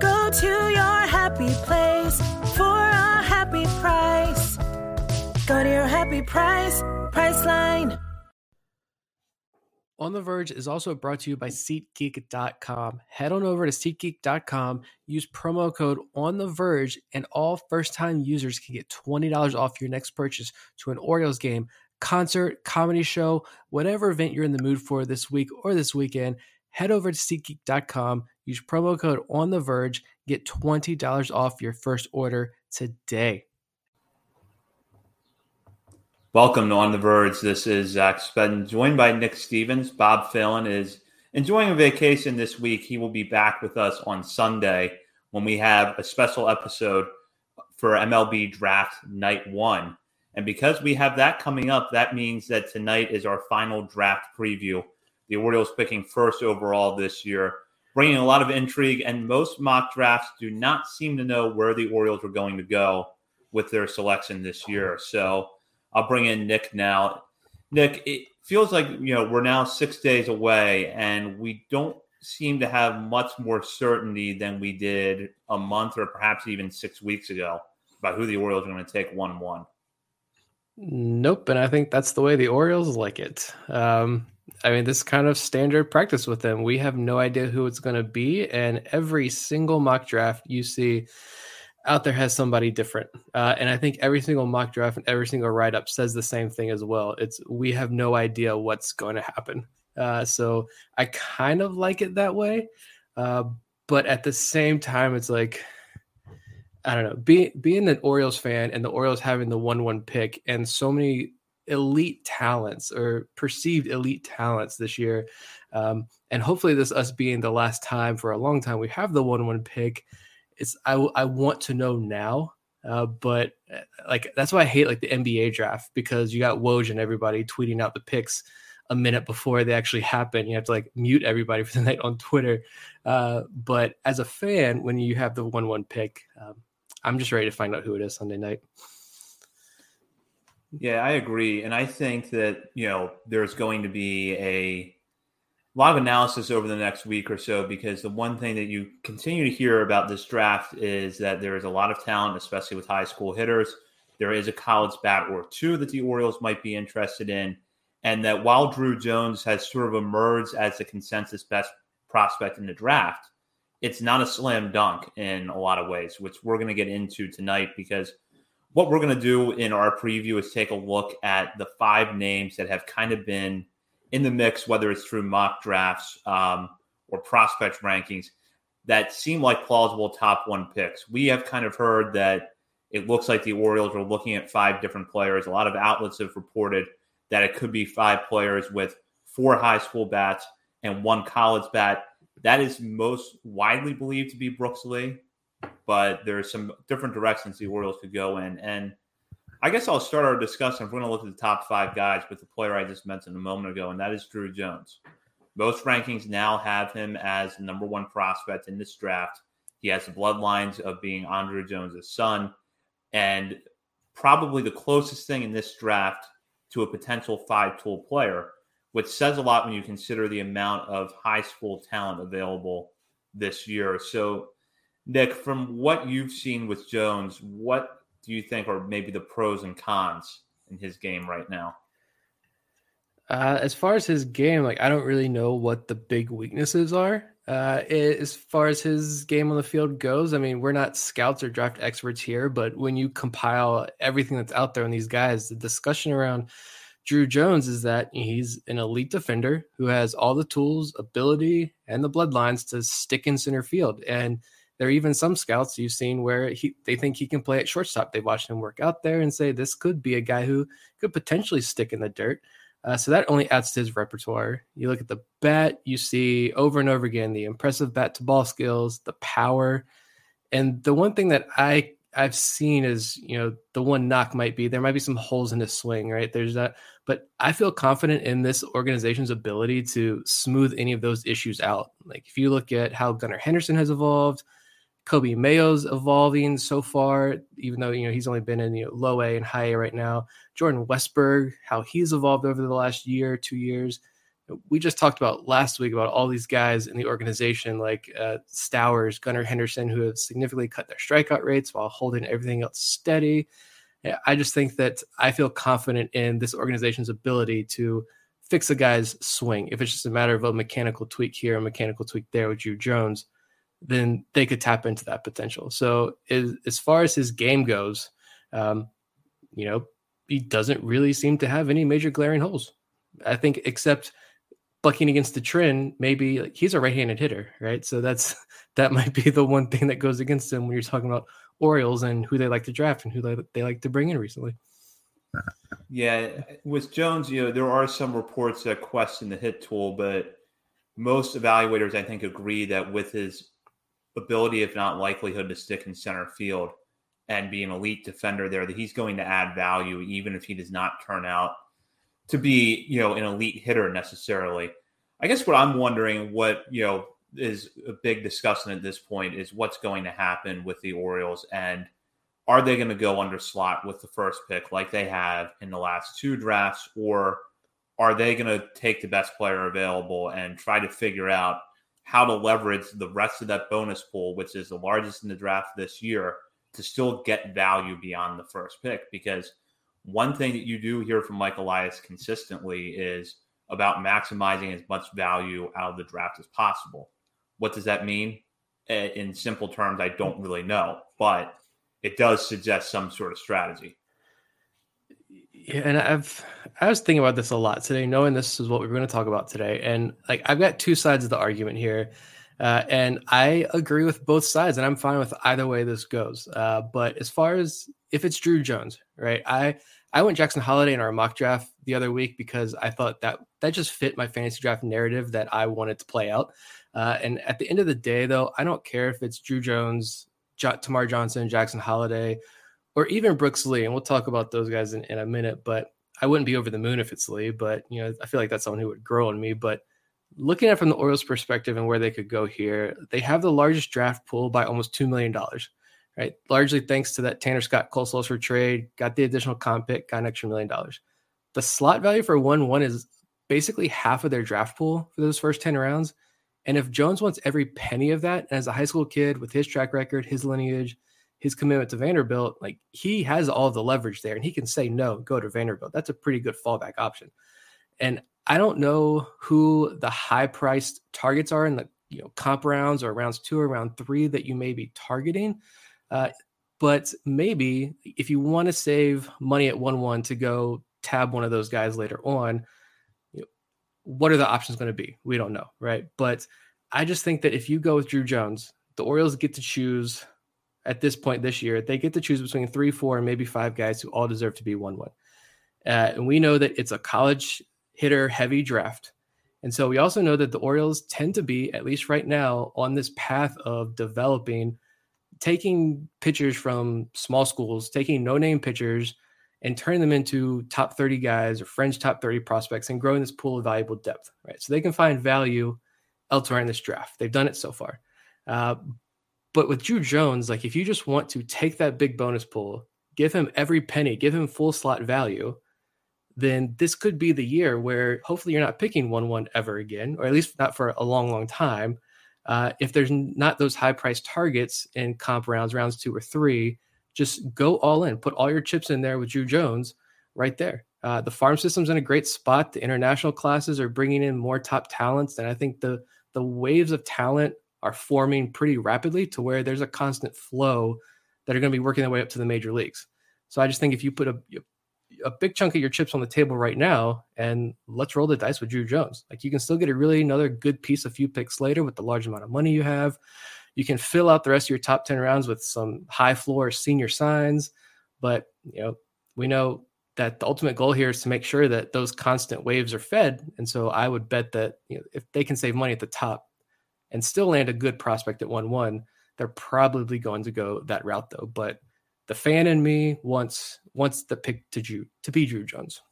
Go to your happy place for a happy price. Go to your happy price, Priceline. On the Verge is also brought to you by SeatGeek.com. Head on over to SeatGeek.com, use promo code On the Verge, and all first-time users can get twenty dollars off your next purchase to an Orioles game, concert, comedy show, whatever event you're in the mood for this week or this weekend. Head over to SeatGeek.com, use promo code On the Verge, get twenty dollars off your first order today. Welcome to On the Verge. This is Zach Spedden, joined by Nick Stevens. Bob Phelan is enjoying a vacation this week. He will be back with us on Sunday when we have a special episode for MLB Draft Night One. And because we have that coming up, that means that tonight is our final draft preview. The Orioles picking first overall this year, bringing a lot of intrigue. And most mock drafts do not seem to know where the Orioles are going to go with their selection this year. So, I'll bring in Nick now. Nick, it feels like you know we're now six days away, and we don't seem to have much more certainty than we did a month or perhaps even six weeks ago about who the Orioles are going to take one one. Nope, and I think that's the way the Orioles like it. Um, I mean, this kind of standard practice with them. We have no idea who it's going to be, and every single mock draft you see out there has somebody different. Uh, and I think every single mock draft and every single write up says the same thing as well. It's we have no idea what's going to happen. Uh, so I kind of like it that way. Uh, but at the same time, it's like, I don't know, being being an Orioles fan and the Orioles having the one one pick and so many elite talents or perceived elite talents this year. Um, and hopefully this us being the last time for a long time, we have the one one pick it's I I want to know now. Uh, but uh, like that's why I hate like the NBA draft because you got Woj and everybody tweeting out the picks a minute before they actually happen. You have to like mute everybody for the night on Twitter. Uh, but as a fan, when you have the one-one pick, um, I'm just ready to find out who it is Sunday night. Yeah, I agree, and I think that you know there's going to be a lot of analysis over the next week or so because the one thing that you continue to hear about this draft is that there is a lot of talent, especially with high school hitters. There is a college bat or two that the Orioles might be interested in. And that while Drew Jones has sort of emerged as the consensus best prospect in the draft, it's not a slam dunk in a lot of ways, which we're going to get into tonight because what we're going to do in our preview is take a look at the five names that have kind of been in the mix, whether it's through mock drafts um, or prospect rankings, that seem like plausible top one picks. We have kind of heard that it looks like the Orioles are looking at five different players. A lot of outlets have reported that it could be five players with four high school bats and one college bat. That is most widely believed to be Brooks Lee, but there are some different directions the Orioles could go in. And I guess I'll start our discussion. If we're going to look at the top five guys with the player I just mentioned a moment ago, and that is Drew Jones. Most rankings now have him as number one prospect in this draft. He has the bloodlines of being Andruw Jones' son, and probably the closest thing in this draft to a potential five tool player, which says a lot when you consider the amount of high school talent available this year. So, Nick, from what you've seen with Jones, what do you think are maybe the pros and cons in his game right now? Uh, as far as his game, like I don't really know what the big weaknesses are. Uh, as far as his game on the field goes, I mean, we're not scouts or draft experts here, but when you compile everything that's out there on these guys, the discussion around Drew Jones is that he's an elite defender who has all the tools, ability, and the bloodlines to stick in center field. And there are even some scouts you've seen where he they think he can play at shortstop. They watched him work out there and say this could be a guy who could potentially stick in the dirt. Uh, so that only adds to his repertoire. You look at the bat, you see over and over again the impressive bat to ball skills, the power, and the one thing that I I've seen is, you know, the one knock might be there might be some holes in his swing, right? There's that, but I feel confident in this organization's ability to smooth any of those issues out. Like if you look at how Gunnar Henderson has evolved, Coby Mayo's evolving so far, even though you know he's only been in you know, low A and high A right now. Jordan Westburg, how he's evolved over the last year, two years we just talked about last week about all these guys in the organization like uh, Stowers, Gunnar Henderson, who have significantly cut their strikeout rates while holding everything else steady. I just think that I feel confident in this organization's ability to fix a guy's swing. If it's just a matter of a mechanical tweak here, a mechanical tweak there with Drew Jones, then they could tap into that potential. So as, as far as his game goes, um, you know, he doesn't really seem to have any major glaring holes. I think except – bucking against the trend, maybe like, he's a right-handed hitter, right? So that's that might be the one thing that goes against him when you're talking about Orioles and who they like to draft and who they, they like to bring in recently. Yeah, with Jones, you know, there are some reports that question the hit tool, but most evaluators, I think, agree that with his ability, if not likelihood, to stick in center field and be an elite defender there, that he's going to add value, even if he does not turn out to be, you know, an elite hitter necessarily. I guess what I'm wondering, what, you know, is a big discussion at this point is what's going to happen with the Orioles and are they going to go under slot with the first pick like they have in the last two drafts or are they going to take the best player available and try to figure out how to leverage the rest of that bonus pool which is the largest in the draft this year to still get value beyond the first pick because one thing that you do hear from Mike Elias consistently is about maximizing as much value out of the draft as possible. What does that mean? Eh, in simple terms, I don't really know, but it does suggest some sort of strategy. Yeah, and I've I was thinking about this a lot today, knowing this is what we are going to talk about today, and like I've got two sides of the argument here, uh, and I agree with both sides, and I'm fine with either way this goes. Uh, but as far as if it's Drew Jones, right? I I went Jackson Holliday in our mock draft the other week because I thought that that just fit my fantasy draft narrative that I wanted to play out. Uh, and at the end of the day, though, I don't care if it's Drew Jones, Termarr Johnson, Jackson Holliday, or even Brooks Lee. And we'll talk about those guys in, in a minute. But I wouldn't be over the moon if it's Lee. But you know, I feel like that's someone who would grow on me. But looking at from the Orioles' perspective and where they could go here, they have the largest draft pool by almost two million dollars right? Largely thanks to that Tanner Scott Cole Sulser trade, got the additional comp pick, got an extra million dollars. The slot value for 1 1 is basically half of their draft pool for those first 10 rounds. And if Jones wants every penny of that, as a high school kid with his track record, his lineage, his commitment to Vanderbilt, like he has all the leverage there and he can say no, go to Vanderbilt. That's a pretty good fallback option. And I don't know who the high priced targets are in the you know comp rounds or rounds two or round three that you may be targeting. Uh, but maybe if you want to save money at 1 1 to go tab one of those guys later on, you know, what are the options going to be? We don't know, right? But I just think that if you go with Drew Jones, the Orioles get to choose at this point this year, they get to choose between three, four, and maybe five guys who all deserve to be 1 1. Uh, and we know that it's a college hitter heavy draft. And so we also know that the Orioles tend to be, at least right now, on this path of developing taking pitchers from small schools, taking no name pitchers and turning them into top 30 guys or fringe top 30 prospects and growing this pool of valuable depth, right? So they can find value elsewhere in this draft. They've done it so far. Uh, but with Drew Jones, like if you just want to take that big bonus pool, give him every penny, give him full slot value, then this could be the year where hopefully you're not picking 1 1 ever again, or at least not for a long, long time uh, if there's not those high price targets in comp rounds, rounds two or three, just go all in, put all your chips in there with Drew Jones right there. Uh, the farm system's in a great spot. The international classes are bringing in more top talents, and I think the the waves of talent are forming pretty rapidly to where there's a constant flow that are going to be working their way up to the major leagues. So I just think if you put a a big chunk of your chips on the table right now and let's roll the dice with Drew Jones. Like you can still get a really another good piece a few picks later with the large amount of money you have. You can fill out the rest of your top 10 rounds with some high floor senior signs, but you know, we know that the ultimate goal here is to make sure that those constant waves are fed. And so I would bet that you know, if they can save money at the top and still land a good prospect at 1 1, they're probably going to go that route though. But the fan in me wants wants the pick to Drew to be Drew Jones.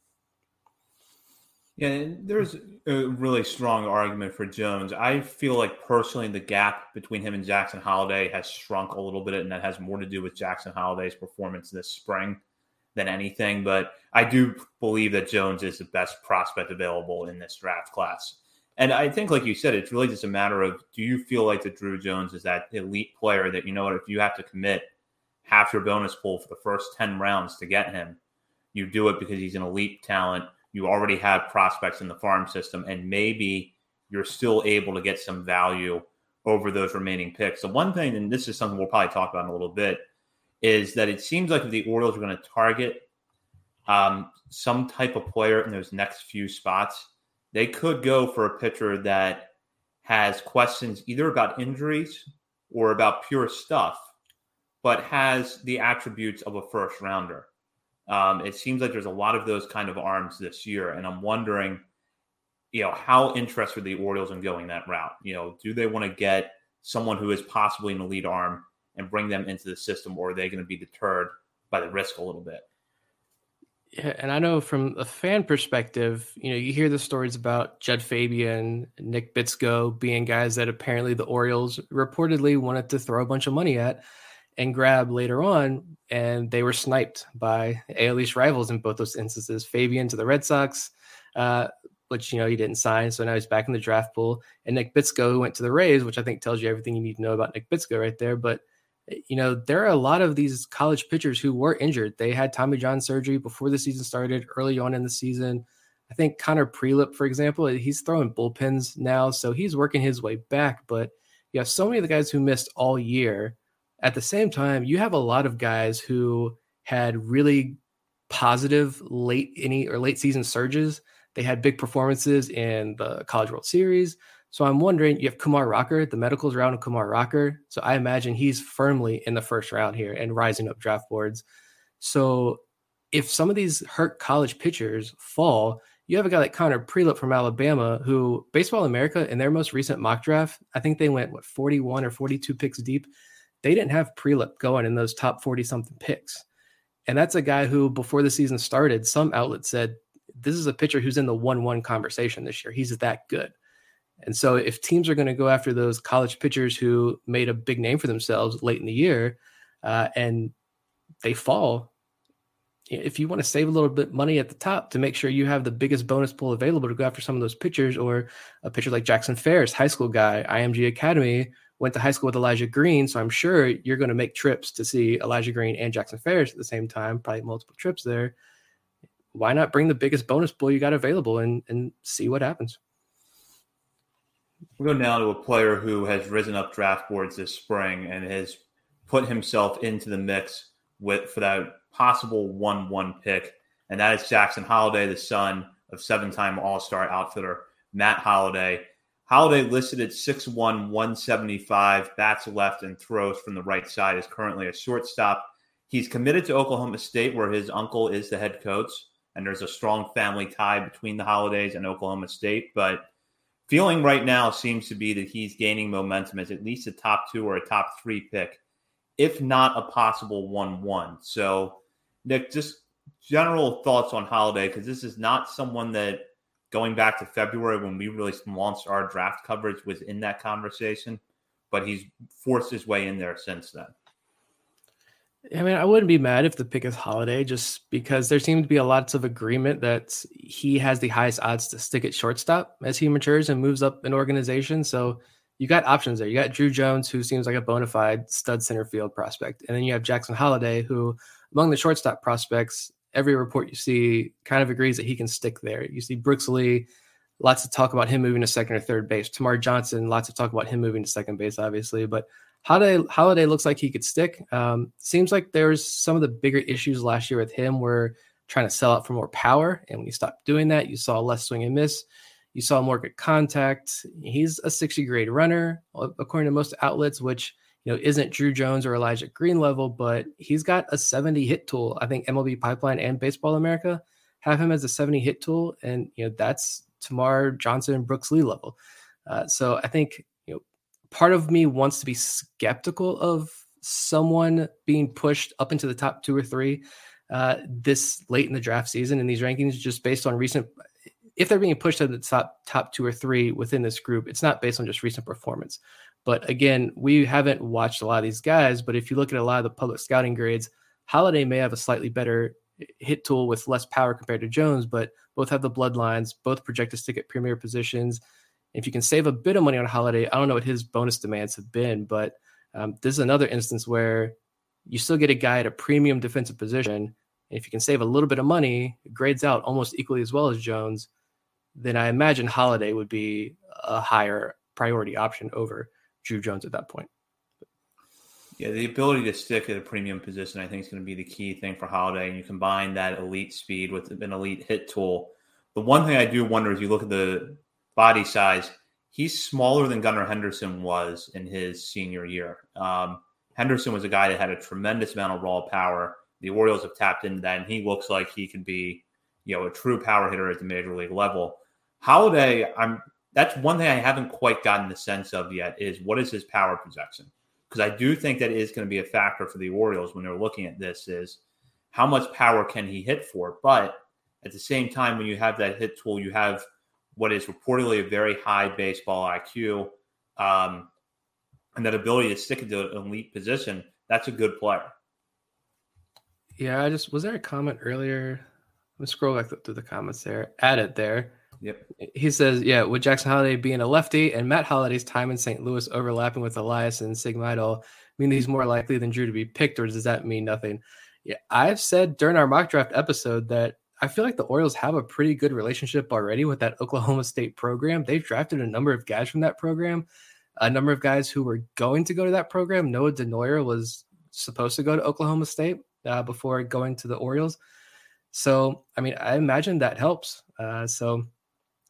Yeah, there's a really strong argument for Jones. I feel like personally the gap between him and Jackson Holliday has shrunk a little bit, and that has more to do with Jackson Holliday's performance this spring than anything. But I do believe that Jones is the best prospect available in this draft class. And I think, like you said, it's really just a matter of do you feel like the Drew Jones is that elite player that, you know what, if you have to commit half your bonus pool for the first 10 rounds to get him. You do it because he's an elite talent. You already have prospects in the farm system, and maybe you're still able to get some value over those remaining picks. The one thing, and this is something we'll probably talk about in a little bit, is that it seems like the Orioles are going to target um, some type of player in those next few spots, they could go for a pitcher that has questions either about injuries or about pure stuff but has the attributes of a first rounder. Um, it seems like there's a lot of those kind of arms this year, and I'm wondering, you know, how interested the Orioles in going that route. You know, do they want to get someone who is possibly an elite arm and bring them into the system, or are they going to be deterred by the risk a little bit? Yeah, and I know from a fan perspective, you know, you hear the stories about Jud Fabian, Nick Bitsko being guys that apparently the Orioles reportedly wanted to throw a bunch of money at and grab later on, and they were sniped by AL East rivals in both those instances. Fabian to the Red Sox, uh, which you know he didn't sign, so now he's back in the draft pool. And Nick Bitsko, went to the Rays, which I think tells you everything you need to know about Nick Bitsko right there. But you know there are a lot of these college pitchers who were injured. They had Tommy John surgery before the season started, early on in the season. I think Connor Prielipp, for example, he's throwing bullpens now, so he's working his way back. But you have so many of the guys who missed all year at the same time, you have a lot of guys who had really positive late any or late season surges. They had big performances in the College World Series. So I'm wondering, you have Kumar Rocker, the medicals round of Kumar Rocker. So I imagine he's firmly in the first round here and rising up draft boards. So if some of these hurt college pitchers fall, you have a guy like Connor Prielipp from Alabama, who Baseball America in their most recent mock draft, I think they went what 41 or 42 picks deep they didn't have Prielipp going in those top 40 something picks. And that's a guy who, before the season started, some outlet said, this is a pitcher who's in the 1 1 conversation this year. He's that good. And so, if teams are going to go after those college pitchers who made a big name for themselves late in the year uh, and they fall, if you want to save a little bit money at the top to make sure you have the biggest bonus pool available to go after some of those pitchers, or a pitcher like Jackson Ferris, high school guy, IMG Academy, went to high school with Elijah Green, so I'm sure you're going to make trips to see Elijah Green and Jackson Ferris at the same time, probably multiple trips there. Why not bring the biggest bonus pool you got available and and see what happens? We'll go now to a player who has risen up draft boards this spring and has put himself into the mix with for that possible one-one pick, and that is Jackson Holliday, the son of seven-time All-Star outfitter Matt Holliday. Holliday listed at 6'1, 175, bats left and throws from the right side, is currently a shortstop. He's committed to Oklahoma State, where his uncle is the head coach, and there's a strong family tie between the Hollidays and Oklahoma State. But feeling right now seems to be that he's gaining momentum as at least a top two or a top three pick, if not a possible 1 1. So, Nick, just general thoughts on Holliday because this is not someone that going back to February when we really launched our draft coverage was in that conversation, but he's forced his way in there since then. I mean, I wouldn't be mad if the pick is Holliday, just because there seems to be a lots of agreement that he has the highest odds to stick at shortstop as he matures and moves up an organization. So you got options there. You got Drew Jones, who seems like a bona fide stud center field prospect, and then you have Jackson Holliday, who among the shortstop prospects every report you see kind of agrees that he can stick there. You see Brooks Lee, lots of talk about him moving to second or third base. Termarr Johnson, lots of talk about him moving to second base, obviously. But Holliday, Holliday looks like he could stick. Um, seems like there's some of the bigger issues last year with him were trying to sell out for more power. And when you stopped doing that, you saw less swing and miss. You saw more good contact. He's a 60 grade runner, according to most outlets, which you know isn't Drew Jones or Elijah Green level, but he's got a 70 hit tool. I think MLB Pipeline and Baseball America have him as a 70 hit tool, and you know that's Termarr Johnson and Brooks Lee level. Uh, so I think part of me wants to be skeptical of someone being pushed up into the top two or three uh, this late in the draft season in these rankings, just based on recent if they're being pushed to the top top two or three within this group, it's not based on just recent performance. But again, we haven't watched a lot of these guys. But if you look at a lot of the public scouting grades, Holliday may have a slightly better hit tool with less power compared to Jones, but both have the bloodlines, both project to stick at premier positions. If you can save a bit of money on Holliday, I don't know what his bonus demands have been, but um, this is another instance where you still get a guy at a premium defensive position. And if you can save a little bit of money, grades out almost equally as well as Jones then I imagine Holliday would be a higher priority option over Drew Jones at that point. Yeah, the ability to stick at a premium position, I think, is going to be the key thing for Holliday. And you combine that elite speed with an elite hit tool. The one thing I do wonder is you look at the body size, he's smaller than Gunnar Henderson was in his senior year. Um, Henderson was a guy that had a tremendous amount of raw power. The Orioles have tapped into that, and he looks like he could be, you know, a true power hitter at the major league level. Holliday, I'm that's one thing I haven't quite gotten the sense of yet is what is his power projection? Because I do think that is going to be a factor for the Orioles when they're looking at this is how much power can he hit for? But at the same time, when you have that hit tool, you have what is reportedly a very high baseball IQ um, and that ability to stick into an elite position. That's a good player. Yeah, I just was there a comment earlier? Let's scroll back through the comments there. Add it there Yep. He says, yeah, with Jackson Holliday being a lefty and Matt Holliday's time in St. Louis overlapping with Elias and Sigma mean he's more likely than Drew to be picked, or does that mean nothing? Yeah, I've said during our mock draft episode that I feel like the Orioles have a pretty good relationship already with that Oklahoma State program. They've drafted a number of guys from that program, a number of guys who were going to go to that program. Noah Denoyer was supposed to go to Oklahoma State uh, before going to the Orioles. So, I mean, I imagine that helps. Uh, so,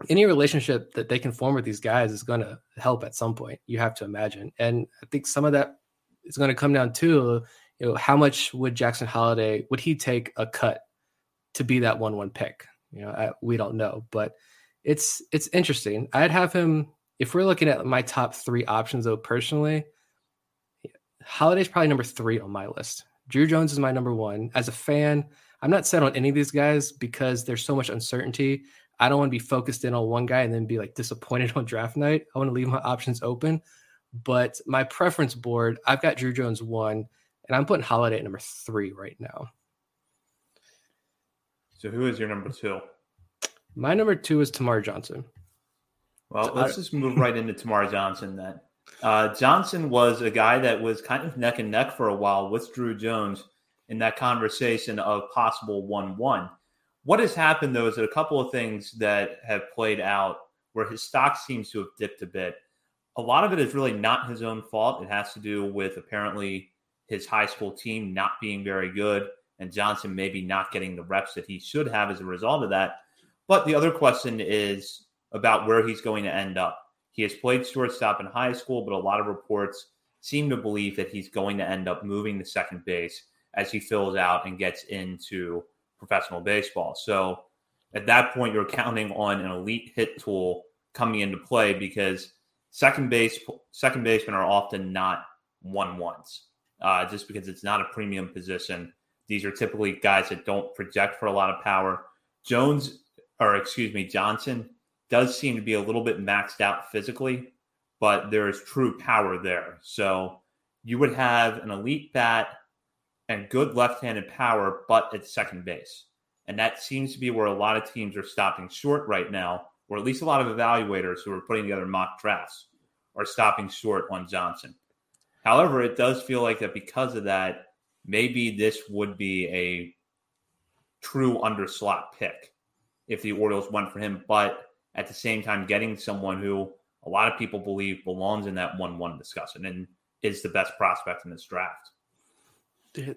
any relationship that they can form with these guys is going to help at some point. You have to imagine, and I think some of that is going to come down to you know how much would Jackson Holliday would he take a cut to be that one one pick? You know, I, we don't know, but it's it's interesting. I'd have him if we're looking at my top three options though personally. Holliday's probably number three on my list. Drew Jones is my number one. As a fan, I'm not set on any of these guys because there's so much uncertainty. I don't want to be focused in on one guy and then be like disappointed on draft night. I want to leave my options open. But my preference board, I've got Drew Jones one, and I'm putting Holliday at number three right now. So who is your number two? My number two is Termarr Johnson. Well, let's just move right into Termarr Johnson then. Uh, Johnson was a guy that was kind of neck and neck for a while with Drew Jones in that conversation of possible 1 1. What has happened though is that a couple of things that have played out where his stock seems to have dipped a bit. A lot of it is really not his own fault. It has to do with apparently his high school team not being very good and Johnson maybe not getting the reps that he should have as a result of that. But the other question is about where he's going to end up. He has played shortstop in high school, but a lot of reports seem to believe that he's going to end up moving to second base as he fills out and gets into professional baseball. So at that point, you're counting on an elite hit tool coming into play because second base second basemen are often not one ones uh, just because it's not a premium position. These are typically guys that don't project for a lot of power. Jones, or excuse me, Johnson does seem to be a little bit maxed out physically, but there is true power there. So you would have an elite bat and good left-handed power, but at second base. And that seems to be where a lot of teams are stopping short right now, or at least a lot of evaluators who are putting together mock drafts are stopping short on Johnson. However, it does feel like that because of that, maybe this would be a true underslot pick if the Orioles went for him. But at the same time getting someone who a lot of people believe belongs in that 1 1 discussion and is the best prospect in this draft.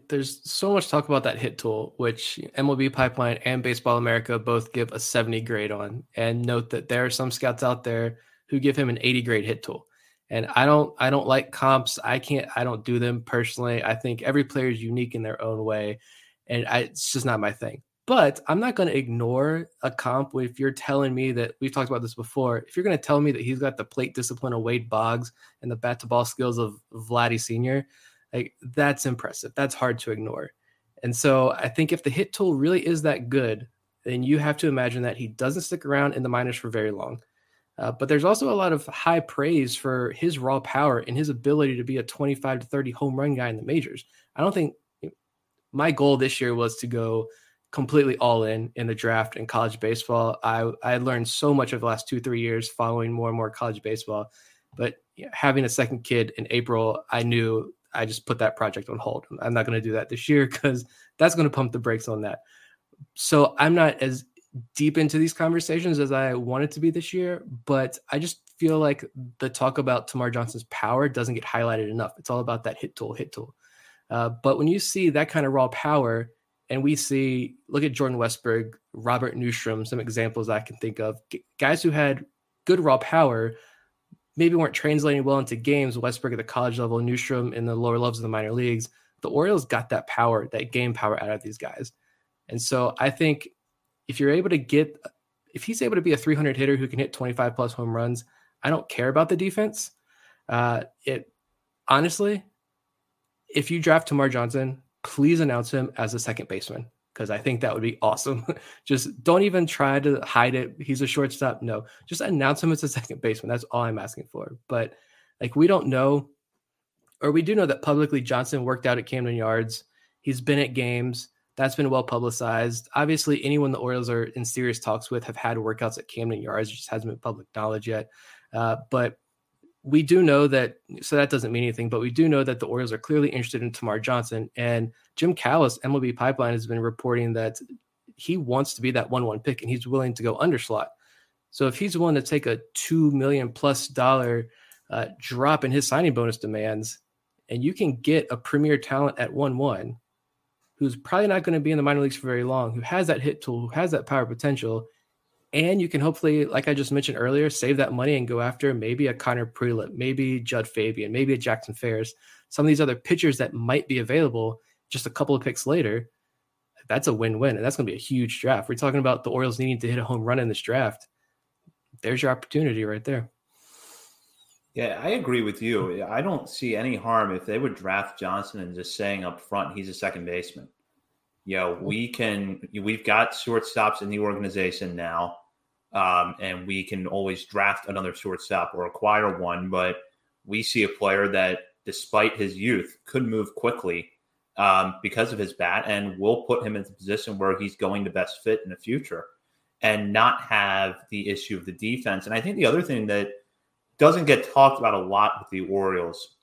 There's so much talk about that hit tool, which MLB Pipeline and Baseball America both give a 70 grade on. And note that there are some scouts out there who give him an 80 grade hit tool. And I don't I don't like comps. I can't I don't do them personally. I think every player is unique in their own way. And I, it's just not my thing. But I'm not going to ignore a comp if you're telling me that we've talked about this before. If you're going to tell me that he's got the plate discipline of Wade Boggs and the bat to ball skills of Vladdy Sr., like that's impressive. That's hard to ignore. And so I think if the hit tool really is that good, then you have to imagine that he doesn't stick around in the minors for very long. Uh, but there's also a lot of high praise for his raw power and his ability to be a 25 to 30 home run guy in the majors. I don't think my goal this year was to go completely all in in the draft and college baseball. I I learned so much of the last two three years following more and more college baseball, but having a second kid in April, I knew I just put that project on hold. I'm not going to do that this year because that's going to pump the brakes on that. So I'm not as deep into these conversations as I wanted to be this year, but I just feel like the talk about Termarr Johnson's power doesn't get highlighted enough. It's all about that hit tool, hit tool. Uh, but when you see that kind of raw power, and we see, look at Jordan Westburg, Robert Neustrom, some examples I can think of, guys who had good raw power, maybe weren't translating well into games. Westburg at the college level, Neustrom in the lower levels of the minor leagues. The Orioles got that power, that game power out of these guys. And so I think if you're able to get, if he's able to be a 300 hitter who can hit 25 plus home runs, I don't care about the defense. Uh, it honestly, if you draft Termarr Johnson, please announce him as a second baseman because I think that would be awesome. just don't even try to hide it. He's a shortstop. No, just announce him as a second baseman. That's all I'm asking for. But like we don't know, or we do know that publicly Johnson worked out at Camden Yards. He's been at games. That's been well publicized. Obviously, anyone the Orioles are in serious talks with have had workouts at Camden Yards. It just hasn't been public knowledge yet. Uh, but we do know that, so that doesn't mean anything, but we do know that the Orioles are clearly interested in Termarr Johnson. And Jim Callis, MLB Pipeline, has been reporting that he wants to be that 1 1 pick and he's willing to go under slot. So if he's willing to take a $2 million plus dollar uh, drop in his signing bonus demands, and you can get a premier talent at 1 1 who's probably not going to be in the minor leagues for very long, who has that hit tool, who has that power potential, and you can hopefully, like I just mentioned earlier, save that money and go after maybe a Connor Prielipp, maybe Jud Fabian, maybe a Jackson Ferris, some of these other pitchers that might be available just a couple of picks later. That's a win-win, and that's going to be a huge draft. We're talking about the Orioles needing to hit a home run in this draft. There's your opportunity right there. Yeah, I agree with you. I don't see any harm if they would draft Johnson and just saying up front he's a second baseman you know, we can, we've got shortstops in the organization now, um, and we can always draft another shortstop or acquire one. But we see a player that, despite his youth, could move quickly um, because of his bat, and we'll put him in the position where he's going to best fit in the future and not have the issue of the defense. And I think the other thing that doesn't get talked about a lot with the Orioles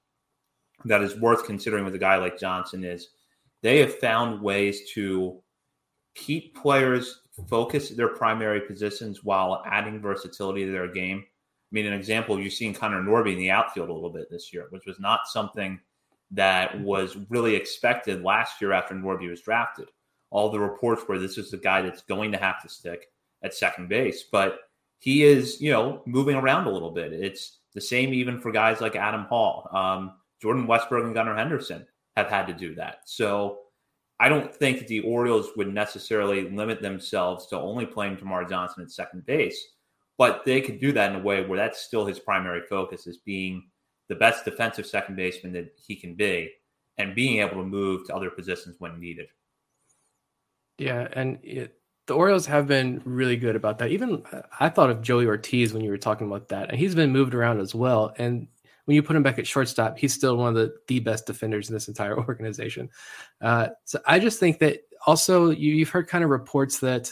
that is worth considering with a guy like Johnson is they have found ways to keep players focus their primary positions while adding versatility to their game. I mean, an example, you've seen Connor Norby in the outfield a little bit this year, which was not something that was really expected last year after Norby was drafted. All the reports were this is the guy that's going to have to stick at second base, but he is, you know, moving around a little bit. It's the same even for guys like Adam Hall, um, Jordan Westburg, and Gunnar Henderson have had to do that. So I don't think the Orioles would necessarily limit themselves to only playing Termarr Johnson at second base, but they could do that in a way where that's still his primary focus is being the best defensive second baseman that he can be and being able to move to other positions when needed. Yeah, and it, the Orioles have been really good about that. Even I thought of Joey Ortiz when you were talking about that, and he's been moved around as well. And when you put him back at shortstop, he's still one of the, the best defenders in this entire organization. Uh, so I just think that also you, you've heard kind of reports that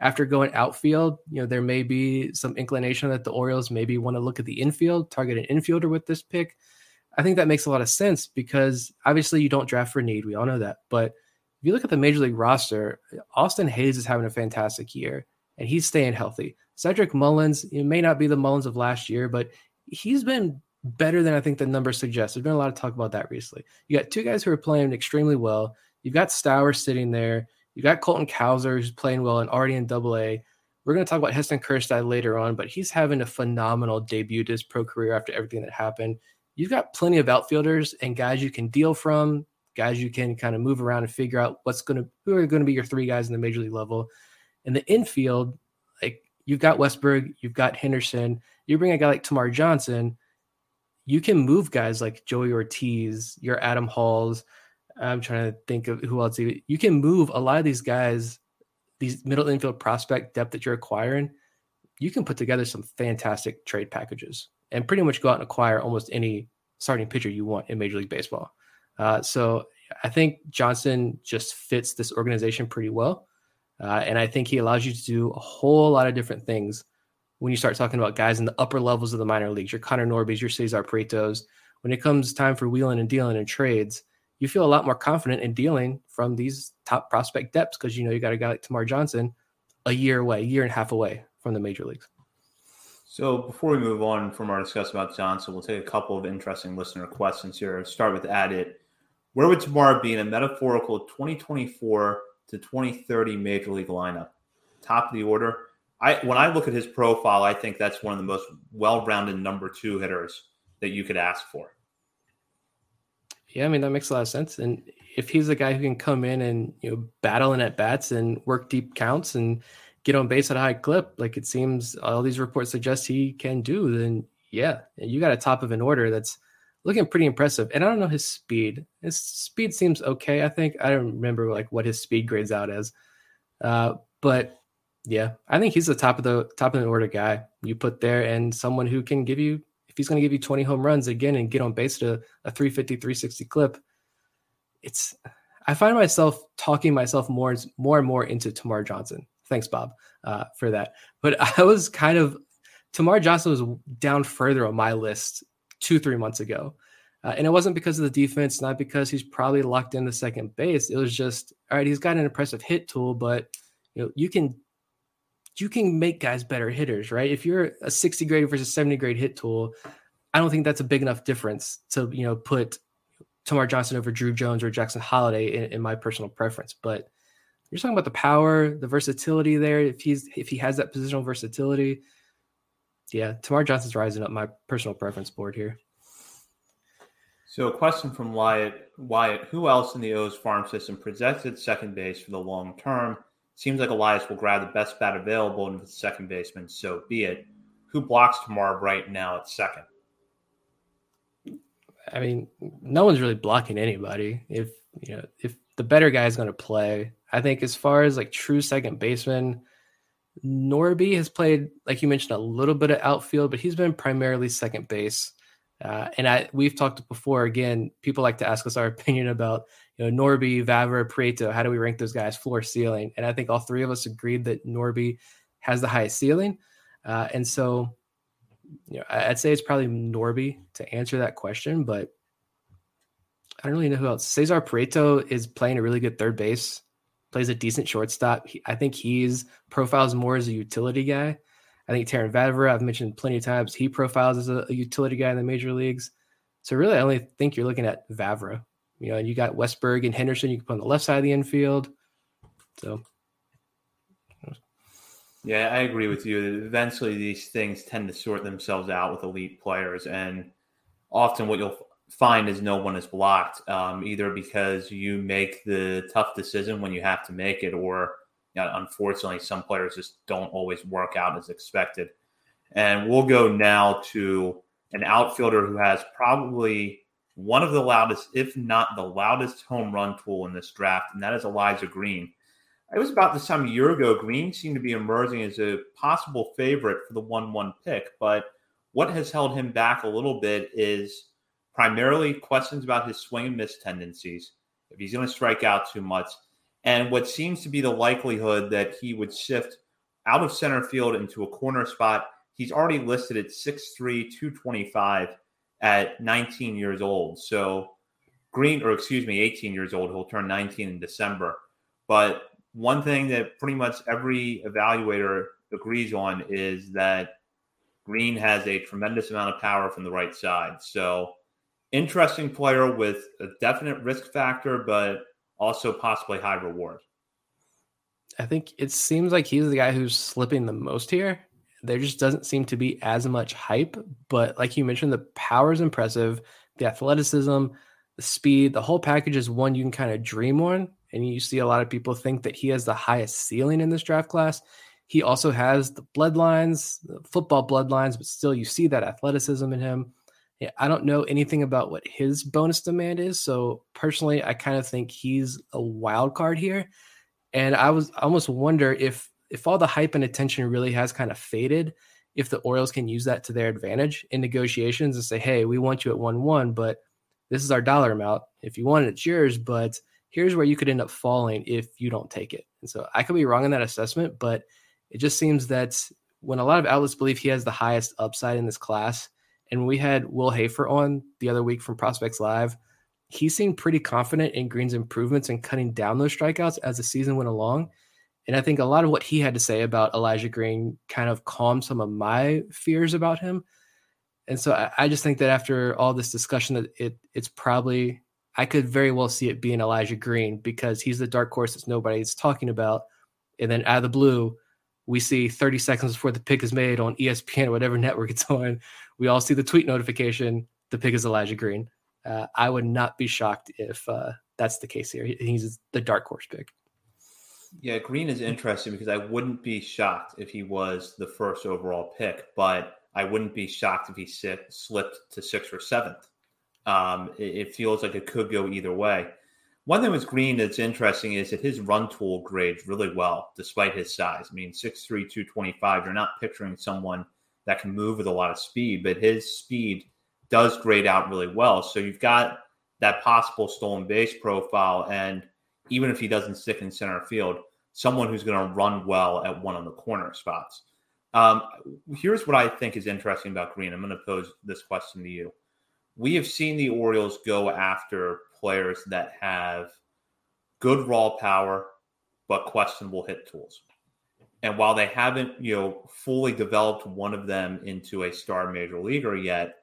after going outfield, you know, there may be some inclination that the Orioles maybe want to look at the infield, target an infielder with this pick. I think that makes a lot of sense because obviously you don't draft for need. We all know that. But if you look at the major league roster, Austin Hays is having a fantastic year and he's staying healthy. Cedric Mullins, may not be the Mullins of last year, but he's been better than I think the numbers suggest. There's been a lot of talk about that recently. You got two guys who are playing extremely well. You've got Stowers sitting there. You got Colton Cowser who's playing well and already in Double A. We're going to talk about Heston Kjerstad later on, but he's having a phenomenal debut to his pro career after everything that happened. You've got plenty of outfielders and guys you can deal from, guys you can kind of move around and figure out what's going to who are going to be your three guys in the major league level. In the infield, like you've got Westburg, you've got Henderson. You bring a guy like Termarr Johnson, you can move guys like Joey Ortiz, your Adam Halls. I'm trying to think of who else. You can move a lot of these guys, these middle infield prospect depth that you're acquiring. You can put together some fantastic trade packages and pretty much go out and acquire almost any starting pitcher you want in Major League Baseball. Uh, so I think Johnson just fits this organization pretty well. Uh, and I think he allows you to do a whole lot of different things when you start talking about guys in the upper levels of the minor leagues, your Connor Norbys, your Cesar Prietos, when it comes time for wheeling and dealing and trades, you feel a lot more confident in dealing from these top prospect depths because you know you got a guy like Termarr Johnson a year away, a year and a half away from the major leagues. So before we move on from our discussion about Johnson, we'll take a couple of interesting listener questions here. Start with Addit. Where would Termarr be in a metaphorical 2024 to 2030 major league lineup? Top of the order. I when I look at his profile, I think that's one of the most well-rounded number two hitters that you could ask for. Yeah, I mean that makes a lot of sense. And if he's a guy who can come in and you know battle in at bats and work deep counts and get on base at a high clip, like it seems all these reports suggest he can do, then yeah, you got a top of an order that's looking pretty impressive. And I don't know his speed. His speed seems okay. I think I don't remember like what his speed grades out as, uh, but yeah, I think he's the top of the top of the order guy you put there, and someone who can give you if he's going to give you 20 home runs again and get on base to a 350, 360 clip. It's I find myself talking myself more more and more into Termarr Johnson. Thanks, Bob, uh, for that. But I was kind of Termarr Johnson was down further on my list two three months ago. Uh, and it wasn't because of the defense, not because he's probably locked in the second base. It was just, all right, he's got an impressive hit tool, but you know, you can you can make guys better hitters, right? If you're a 60 grade versus 70 grade hit tool, I don't think that's a big enough difference to, you know, put Termarr Johnson over Drew Jones or Jackson Holliday in, in, my personal preference. But you're talking about the power, the versatility there. If he's if he has that positional versatility, yeah, Termarr Johnson's rising up my personal preference board here. So, a question from Wyatt: Wyatt, who else in the O's farm system projected second base for the long term? Seems like Elias will grab the best bat available and the second baseman, so be it. Who blocks Termarr right now at second? I mean, no one's really blocking anybody. If you know, if the better guy is going to play, I think as far as like true second baseman, Norby has played, like you mentioned, a little bit of outfield, but he's been primarily second base. Uh, and I we've talked before. Again, people like to ask us our opinion about you know Norby, Vavra, Prieto. How do we rank those guys floor ceiling? And I think all three of us agreed that Norby has the highest ceiling. Uh, and so, you know, I'd say it's probably Norby to answer that question, but I don't really know who else. Cesar Prieto is playing a really good third base, plays a decent shortstop. He, I think he's profiles more as a utility guy. I think Terrin Vavra, I've mentioned plenty of times, he profiles as a, a, utility guy in the major leagues. So really, I only think you're looking at Vavra. You know, and you got Westburg and Henderson you can put on the left side of the infield. So, yeah, I agree with you. Eventually, these things tend to sort themselves out with elite players, and often what you'll find is no one is blocked, um, either because you make the tough decision when you have to make it, or you know, unfortunately, some players just don't always work out as expected. And we'll go now to an outfielder who has probably one of the loudest, if not the loudest, home run tool in this draft, and that is Elijah Green. It was about this time a year ago. Green seemed to be emerging as a possible favorite for the 1 1 pick, but what has held him back a little bit is primarily questions about his swing and miss tendencies. If he's going to strike out too much, and what seems to be the likelihood that he would shift out of center field into a corner spot. He's already listed at 6'3, 225 at 19 years old. So Green, or excuse me, 18 years old. He'll turn 19 in December. But one thing that pretty much every evaluator agrees on is that Green has a tremendous amount of power from the right side. So, interesting player with a definite risk factor, but also possibly high reward. I think it seems like he's the guy who's slipping the most here. There just doesn't seem to be as much hype, but like you mentioned, the power is impressive, the athleticism, the speed, the whole package is one you can kind of dream on. And you see a lot of people think that he has the highest ceiling in this draft class. He also has the bloodlines, the football bloodlines, but still you see that athleticism in him. Yeah, I don't know anything about what his bonus demand is. So personally, I kind of think he's a wild card here. And I was I almost wonder if if all the hype and attention really has kind of faded, if the Orioles can use that to their advantage in negotiations and say, hey, we want you at 1 1, but this is our dollar amount. If you want it, it's yours, but here's where you could end up falling if you don't take it. And so I could be wrong in that assessment, but it just seems that when a lot of outlets believe he has the highest upside in this class, and we had Will Hafer on the other week from Prospects Live he seemed pretty confident in Green's improvements and cutting down those strikeouts as the season went along. And I think a lot of what he had to say about Elijah Green kind of calmed some of my fears about him. And so I, I just think that after all this discussion, that it it's probably I could very well see it being Elijah Green because he's the dark horse that nobody's talking about. And then out of the blue, we see 30 seconds before the pick is made on ESPN or whatever network it's on. We all see the tweet notification. The pick is Elijah Green uh, I would not be shocked if uh, that's the case here. He's the dark horse pick. Yeah, Green is interesting because I wouldn't be shocked if he was the first overall pick, but I wouldn't be shocked if he sit, slipped to sixth or seventh. Um, it, it, feels like it could go either way. One thing with Green that's interesting is that his run tool grades really well despite his size. I mean, 6'3, 225, you're not picturing someone that can move with a lot of speed, but his speed does grade out really well. So you've got that possible stolen base profile. And even if he doesn't stick in center field, someone who's going to run well at one of the corner spots. Um, here's what I think is interesting about Green. I'm going to pose this question to you. We have seen the Orioles go after players that have good raw power, but questionable hit tools. And while they haven't, you know, fully developed one of them into a star major leaguer yet,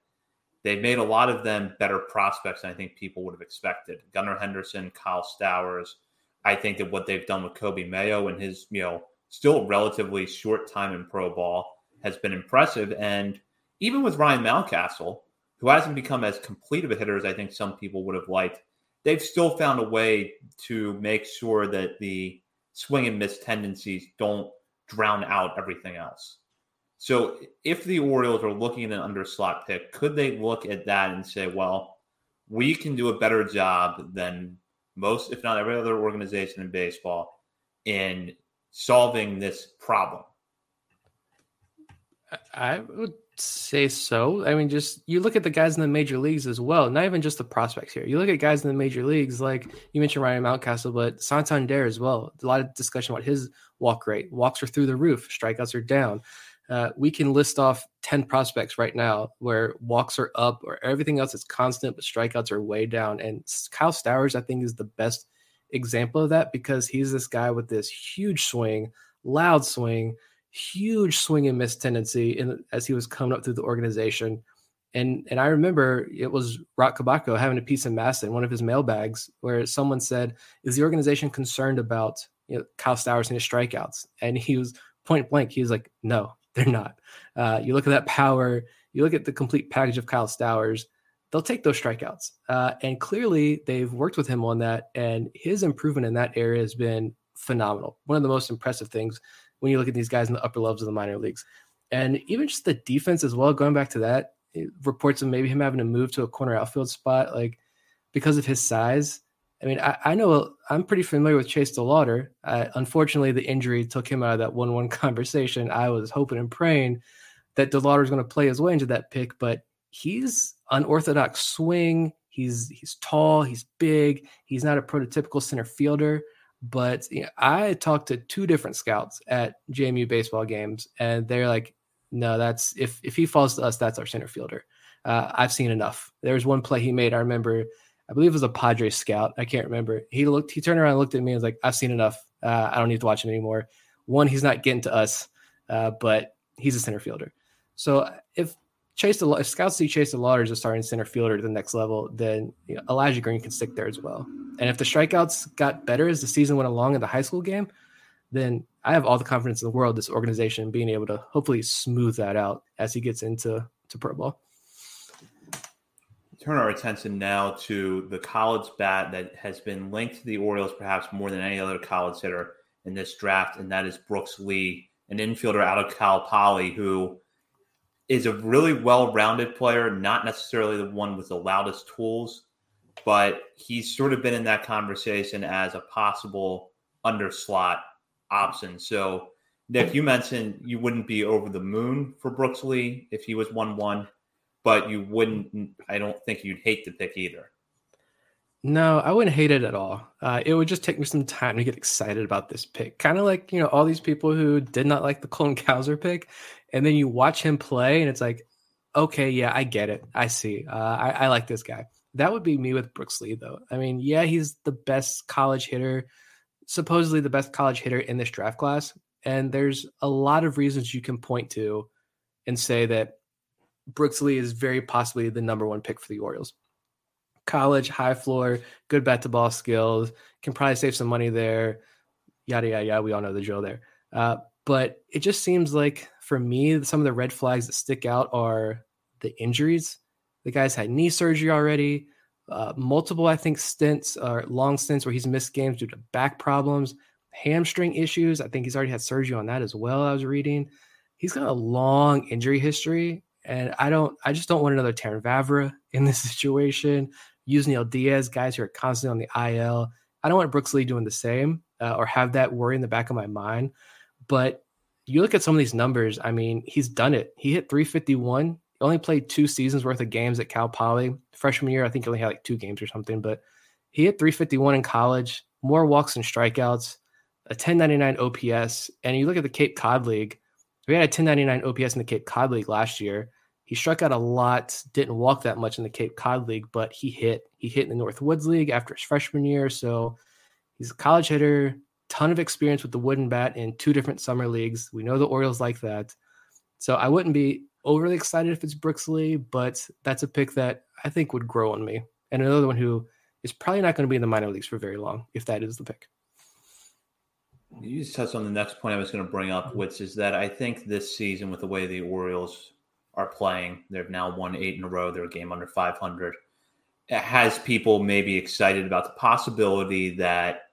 They've made a lot of them better prospects than I think people would have expected. Gunnar Henderson, Kyle Stowers. I think that what they've done with Coby Mayo and his, you know, still relatively short time in pro ball has been impressive. And even with Ryan Mountcastle, who hasn't become as complete of a hitter as I think some people would have liked, they've still found a way to make sure that the swing and miss tendencies don't drown out everything else. So if the Orioles are looking at an underslot pick, could they look at that and say, well, we can do a better job than most, if not every other organization in baseball, in solving this problem? I would say so. I mean, just you look at the guys in the major leagues as well, not even just the prospects here. You look at guys in the major leagues, like you mentioned Ryan Mountcastle, but Santander as well. A lot of discussion about his walk rate. Walks are through the roof, strikeouts are down uh, we can list off 10 prospects right now where walks are up or everything else is constant, but strikeouts are way down. And Kyle Stowers, I think, is the best example of that because he's this guy with this huge swing, loud swing, huge swing and miss tendency in, as he was coming up through the organization. And and I remember it was Roch Kubatko having a piece of mass in one of his mailbags where someone said, "Is the organization concerned about you know Kyle Stowers and his strikeouts?" And he was point blank. He was like, "No, they're not. Uh, you look at that power, you look at the complete package of Kyle Stowers, they'll take those strikeouts. Uh, and clearly, they've worked with him on that, and his improvement in that area has been phenomenal. One of the most impressive things when you look at these guys in the upper levels of the minor leagues. And even just the defense as well, going back to that, reports of maybe him having to move to a corner outfield spot, like because of his size. I mean, I, I know I'm pretty familiar with Chase DeLauter. Uh, unfortunately, the injury took him out of that one-one conversation. I was hoping and praying that DeLauter was going to play his way into that pick, but he's unorthodox swing. He's he's tall. He's big. He's not a prototypical center fielder. But you know, I talked to two different scouts at JMU baseball games, and they're like, "No, that's if if he falls to us, that's our center fielder." Uh, I've seen enough. There was one play he made. I remember I believe it was a Padre scout. I can't remember. He looked, he turned around and looked at me and was like, I've seen enough. Uh, I don't need to watch him anymore. One, he's not getting to us. uh, but he's a center fielder. So if Chase, the, if scouts see Chase DeLauter as a starting center fielder to the next level, then you know, Elijah Green can stick there as well. And if the strikeouts got better as the season went along in the high school game, then I have all the confidence in the world this organization being able to hopefully smooth that out as he gets into to pro ball. Turn our attention now to the college bat that has been linked to the Orioles perhaps more than any other college hitter in this draft, and that is Brooks Lee, an infielder out of Cal Poly who is a really well-rounded player, not necessarily the one with the loudest tools, but he's sort of been in that conversation as a possible underslot option. So, Nick, you mentioned you wouldn't be over the moon for Brooks Lee if he was one-one, but you wouldn't. I don't think you'd hate the pick either. No, I wouldn't hate it at all. Uh, it would just take me some time to get excited about this pick. Kind of like, you know, all these people who did not like the Colton Cowser pick. And then you watch him play and it's like, okay, yeah, I get it. I see. Uh, I, I like this guy. That would be me with Brooks Lee, though. I mean, yeah, he's the best college hitter, supposedly the best college hitter in this draft class. And there's a lot of reasons you can point to and say that Brooks Lee is very possibly the number one pick for the Orioles college, high floor, good bat to ball skills, can probably save some money there. Yada, yada, yada. We all know the drill there. Uh, but it just seems like for me, some of the red flags that stick out are the injuries. The guy's had knee surgery already, uh, multiple, I think, stints or long stints where he's missed games due to back problems, hamstring issues. I think he's already had surgery on that as well. I was reading. He's got a long injury history. And I don't, I just don't want another Terrin Vavra in this situation. Yusniel Diaz, guys who are constantly on the IL. I don't want Brooks Lee doing the same uh, or have that worry in the back of my mind. But you look at some of these numbers. I mean, he's done it. He hit 351. He only played two seasons worth of games at Cal Poly. Freshman year, I think he only had like two games or something. But he hit 351 in college, more walks and strikeouts, a 1099 OPS. And you look at the Cape Cod League. We had a 1099 OPS in the Cape Cod League last year. He struck out a lot, didn't walk that much in the Cape Cod League, but he hit. He hit in the Northwoods League after his freshman year. So he's a college hitter, ton of experience with the wooden bat in two different summer leagues. We know the Orioles like that. So I wouldn't be overly excited if it's Lee, but that's a pick that I think would grow on me. And another one who is probably not going to be in the minor leagues for very long if that is the pick. You just touched on the next point I was going to bring up, mm-hmm. which is that I think this season, with the way the Orioles are playing. They've now won eight in a row. They're a game under 500. It has people maybe excited about the possibility that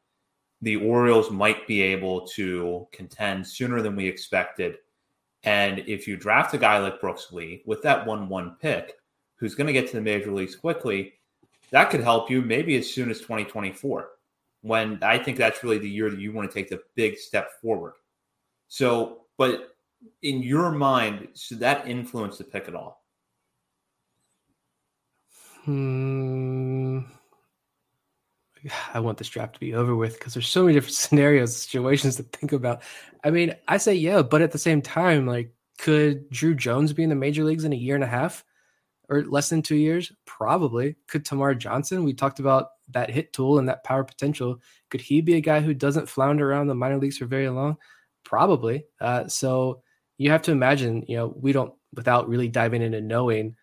the Orioles might be able to contend sooner than we expected. And if you draft a guy like Brooks Lee with that 1 1 pick, who's going to get to the major leagues quickly, that could help you maybe as soon as 2024, when I think that's really the year that you want to take the big step forward. So, but in your mind, should that influence the pick at all? Hmm. I want this draft to be over with because there's so many different scenarios, situations to think about. I mean, I say yeah, but at the same time, like, could Drew Jones be in the major leagues in a year and a half or less than two years? Probably. Could Termarr Johnson? We talked about that hit tool and that power potential. Could he be a guy who doesn't flounder around the minor leagues for very long? Probably. Uh, so you have to imagine, you know, we don't without really diving into knowing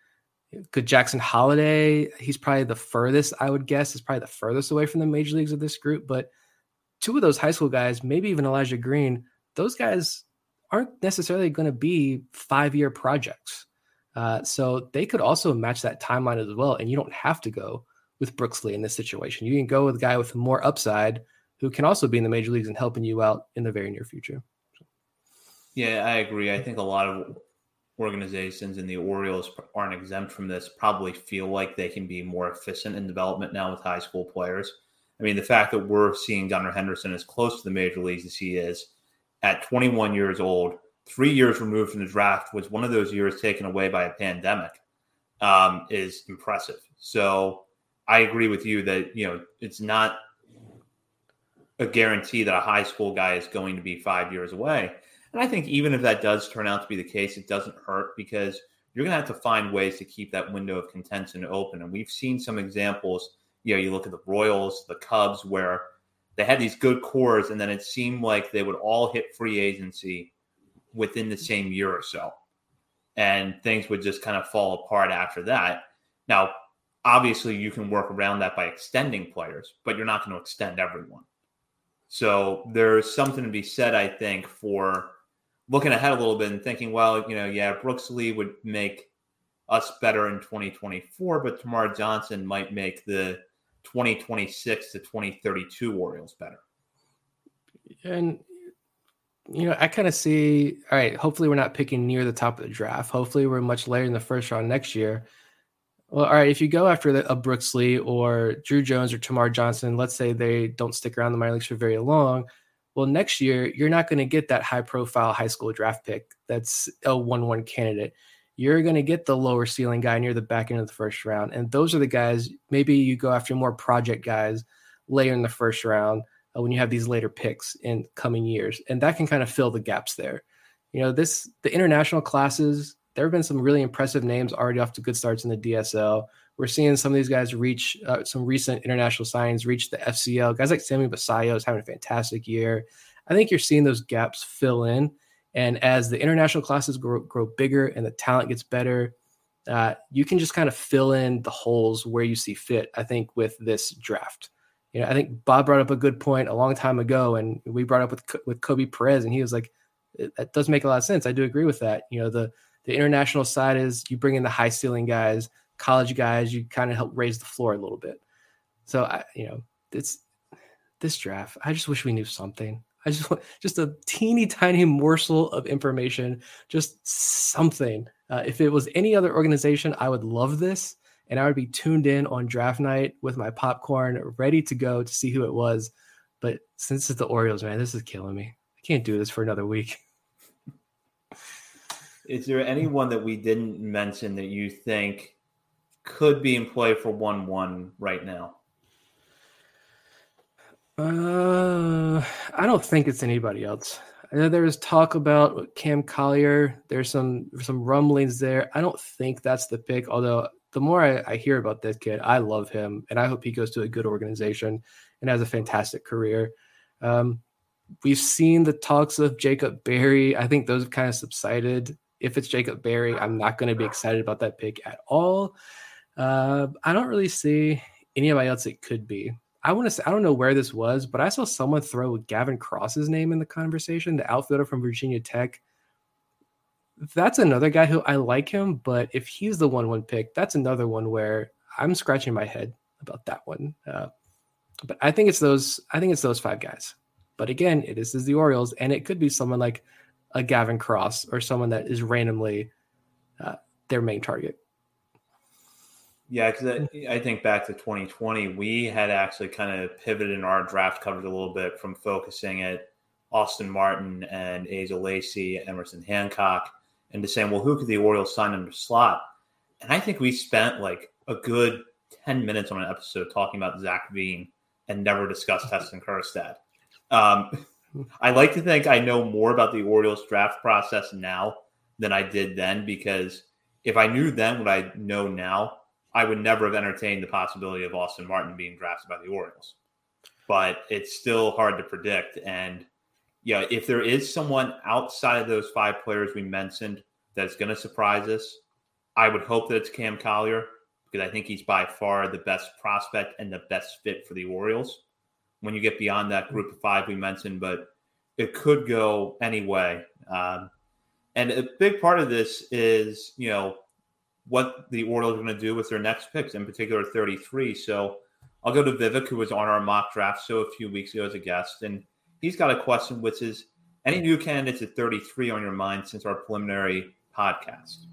could Jackson Holliday, he's probably the furthest, I would guess, is probably the furthest away from the major leagues of this group. But two of those high school guys, maybe even Elijah Green, those guys aren't necessarily going to be five year projects. Uh, so they could also match that timeline as well. And you don't have to go with Brooks Lee in this situation. You can go with a guy with more upside who can also be in the major leagues and helping you out in the very near future. Yeah, I agree. I think a lot of organizations and the Orioles aren't exempt from this probably feel like they can be more efficient in development now with high school players. I mean, the fact that we're seeing Gunnar Henderson as close to the major leagues as he is at 21 years old, three years removed from the draft, was one of those years taken away by a pandemic, um, is impressive. So I agree with you that, you know, it's not a guarantee that a high school guy is going to be five years away. And I think even if that does turn out to be the case, it doesn't hurt because you're going to have to find ways to keep that window of contention open. And we've seen some examples. You know, you look at the Royals, the Cubs, where they had these good cores, and then it seemed like they would all hit free agency within the same year or so. And things would just kind of fall apart after that. Now, obviously, you can work around that by extending players, but you're not going to extend everyone. So there's something to be said, I think, for looking ahead a little bit and thinking, well, you know, yeah, Brooks Lee would make us better in 2024, but Termarr Johnson might make the 2026 to 2032 Orioles better. And you know, I kind of see. All right, hopefully we're not picking near the top of the draft. Hopefully we're much later in the first round next year. Well, all right, if you go after a Brooks Lee or Drew Jones or Termarr Johnson, let's say they don't stick around the minor leagues for very long. Well, next year you're not going to get that high profile high school draft pick that's a one one candidate. You're going to get the lower ceiling guy near the back end of the first round, and those are the guys. Maybe you go after more project guys later in the first round uh, when you have these later picks in coming years, and that can kind of fill the gaps there. You know, this the international classes. There have been some really impressive names already off to good starts in the DSL. We're seeing some of these guys reach uh, some recent international signings, reach the FCL. Guys like Sammy Basallo is having a fantastic year. I think you're seeing those gaps fill in. And as the international classes grow, grow bigger and the talent gets better, uh, you can just kind of fill in the holes where you see fit. I think with this draft you know, I think Bob brought up a good point a long time ago, and we brought up with with Koby Perez, and he was like, "That does make a lot of sense." I do agree with that. You know, the the international side is you bring in the high ceiling guys, college guys, you kind of help raise the floor a little bit. So I, you know, it's this draft. I just wish we knew something. I just want just a teeny tiny morsel of information, just something. Uh, if it was any other organization, I would love this and I would be tuned in on draft night with my popcorn, ready to go to see who it was. But since it's the Orioles, man, this is killing me. I can't do this for another week. Is there anyone that we didn't mention that you think could be in play for 1 1 right now? Uh, I don't think it's anybody else. I know there was talk about Cam Collier. There's some some rumblings there. I don't think that's the pick, although the more I, I, hear about this kid, I love him, and I hope he goes to a good organization and has a fantastic career. Um, we've seen the talks of Jacob Berry. I think those have kind of subsided. If it's Jacob Berry, I'm not going to be excited about that pick at all. Uh, I don't really see anybody else it could be. I want to say I don't know where this was, but I saw someone throw Gavin Cross's name in the conversation, the outfielder from Virginia Tech that's another guy who I like him, but if he's the one one pick, that's another one where I'm scratching my head about that one. Uh, but I think it's those. I think it's those five guys. But again, it is, is the Orioles, and it could be someone like a Gavin Cross or someone that is randomly uh, their main target. Yeah, because I, I, think back to 2020, we had actually kind of pivoted in our draft coverage a little bit from focusing at Austin Martin and Asa Lacy, Emerson Hancock, and to saying, well, who could the Orioles sign in the slot? And I think we spent like a good 10 minutes on an episode talking about Zac Veen and never discussed Heston Kjerstad. Um, I like to think I know more about the Orioles draft process now than I did then because if I knew then what I know now, I would never have entertained the possibility of Austin Martin being drafted by the Orioles. But it's still hard to predict. And yeah, if there is someone outside of those five players we mentioned that's going to surprise us, I would hope that it's Cam Collier because I think he's by far the best prospect and the best fit for the Orioles. When you get beyond that group of five we mentioned, but it could go anyway. Um, and a big part of this is, you know, what the Orioles are going to do with their next picks, in particular 33. So I'll go to Vivek, who was on our mock draft show a few weeks ago as a guest, and he's got a question, which is any new candidates at 33 on your mind since our preliminary podcast?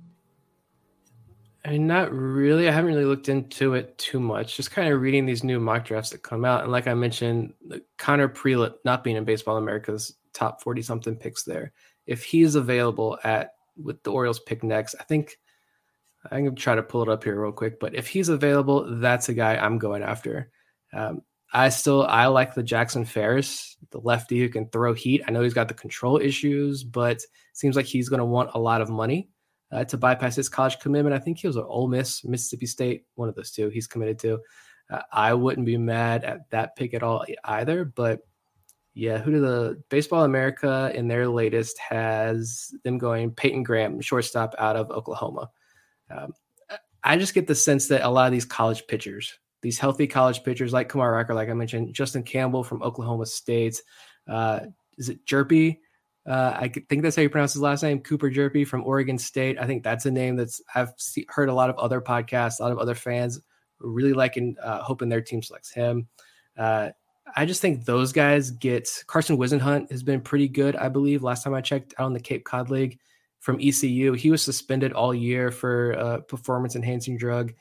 I mean, not really. I haven't really looked into it too much. Just kind of reading these new mock drafts that come out. And like I mentioned, Connor Prielipp not being in Baseball America's top 40 something picks there. If he's available at with the Orioles pick next, I think I'm going to try to pull it up here real quick. But if he's available, that's a guy I'm going after. Um, I still I like the Jackson Ferris, the lefty who can throw heat. I know he's got the control issues, but seems like he's going to want a lot of money uh, to bypass his college commitment. I think he was an Ole Miss, Mississippi State, one of those two. He's committed to. Uh, I wouldn't be mad at that pick at all either, but yeah, who do the Baseball America in their latest has them going Peyton Graham, shortstop out of Oklahoma. Um, I just get the sense that a lot of these college pitchers, these healthy college pitchers like Kumar Rocker, like I mentioned, Justin Campbell from Oklahoma State, uh, is it Hjerpe? Uh, I think that's how you pronounce his last name, Cooper Hjerpe from Oregon State. I think that's a name that's I've see, heard a lot of other podcasts, a lot of other fans really liking, uh, hoping their team selects him. Uh, I just think those guys get Carson Whisenhunt has been pretty good, I believe. Last time I checked out on the Cape Cod League from ECU, he was suspended all year for a performance enhancing drug.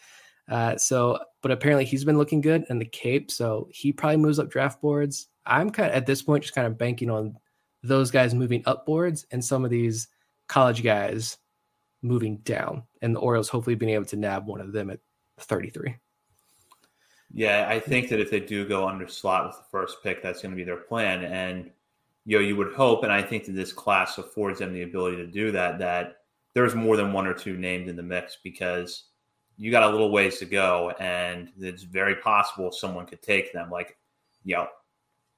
Uh, so, but apparently he's been looking good in the Cape, so he probably moves up draft boards. I'm kind of at this point just kind of banking on those guys moving up boards and some of these college guys moving down, and the Orioles hopefully being able to nab one of them at 33. Yeah, I think that if they do go under slot with the first pick, that's going to be their plan. And you know, you would hope, and I think that this class affords them the ability to do that. That there's more than one or two named in the mix because you got a little ways to go, and it's very possible someone could take them. Like, you know,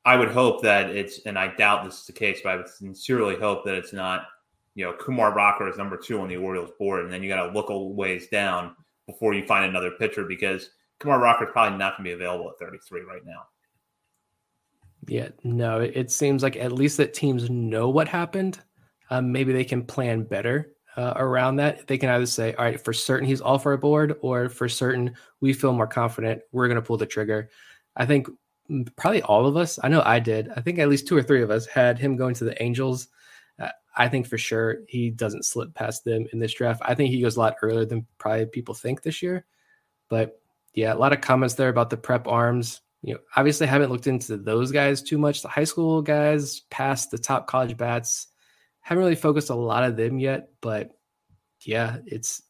I would hope that it's, and I doubt this is the case, but I would sincerely hope that it's not, you know, Kumar Rocker is number two on the Orioles board, and then you got to look a ways down before you find another pitcher because Kumar Rocker is probably not going to be available at 33 right now. Yeah, no, it seems like at least that teams know what happened. Um, maybe they can plan better uh, around that. They can either say, all right, for certain he's off our board, or for certain we feel more confident, we're going to pull the trigger. I think probably all of us, I know I did, I think at least two or three of us had him going to the Angels. Uh, I think for sure he doesn't slip past them in this draft. I think he goes a lot earlier than probably people think this year. But yeah, a lot of comments there about the prep arms. You know, obviously haven't looked into those guys too much. The high school guys past the top college bats. Haven't really focused a lot of them yet, but yeah, it's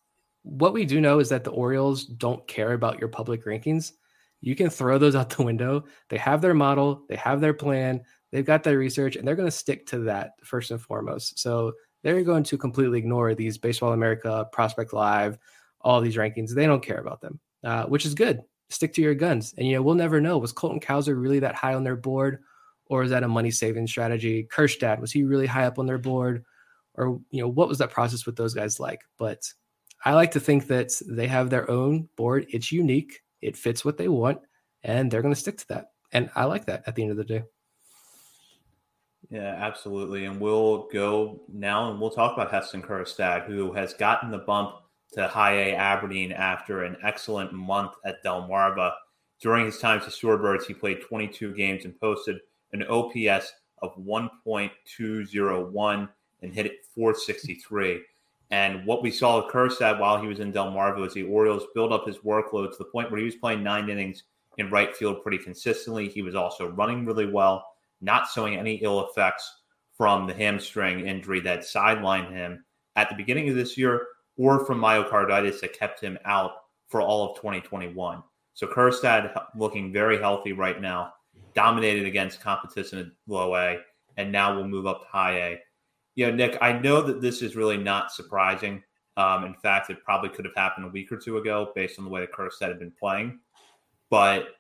what we do know is that the Orioles don't care about your public rankings. You can throw those out the window. They have their model, they have their plan, they've got their research, and they're going to stick to that first and foremost. So they're going to completely ignore these Baseball America, Prospect Live, all these rankings. They don't care about them uh, which is good. Stick to your guns. And, you know, we'll never know. Was Colton Cowser really that high on their board? Or is that a money saving strategy? Kjerstad, was he really high up on their board? Or, you know, what was that process with those guys like? But I like to think that they have their own board. It's unique, it fits what they want, and they're going to stick to that. And I like that at the end of the day. Yeah, absolutely. And we'll go now and we'll talk about Heston Kjerstad, who has gotten the bump to high A Aberdeen after an excellent month at Delmarva. During his time to Shorebirds, he played 22 games and posted an OPS of 1.201 and hit it 463. And what we saw with Kjerstad while he was in Delmarva was the Orioles build up his workload to the point where he was playing nine innings in right field pretty consistently. He was also running really well, not showing any ill effects from the hamstring injury that sidelined him at the beginning of this year or from myocarditis that kept him out for all of 2021. So Kjerstad looking very healthy right now, dominated against competition at low A, and now we'll move up to high A. You know, Nick, I know that this is really not surprising. Um, in fact, it probably could have happened a week or two ago based on the way that Kjerstad had been playing. But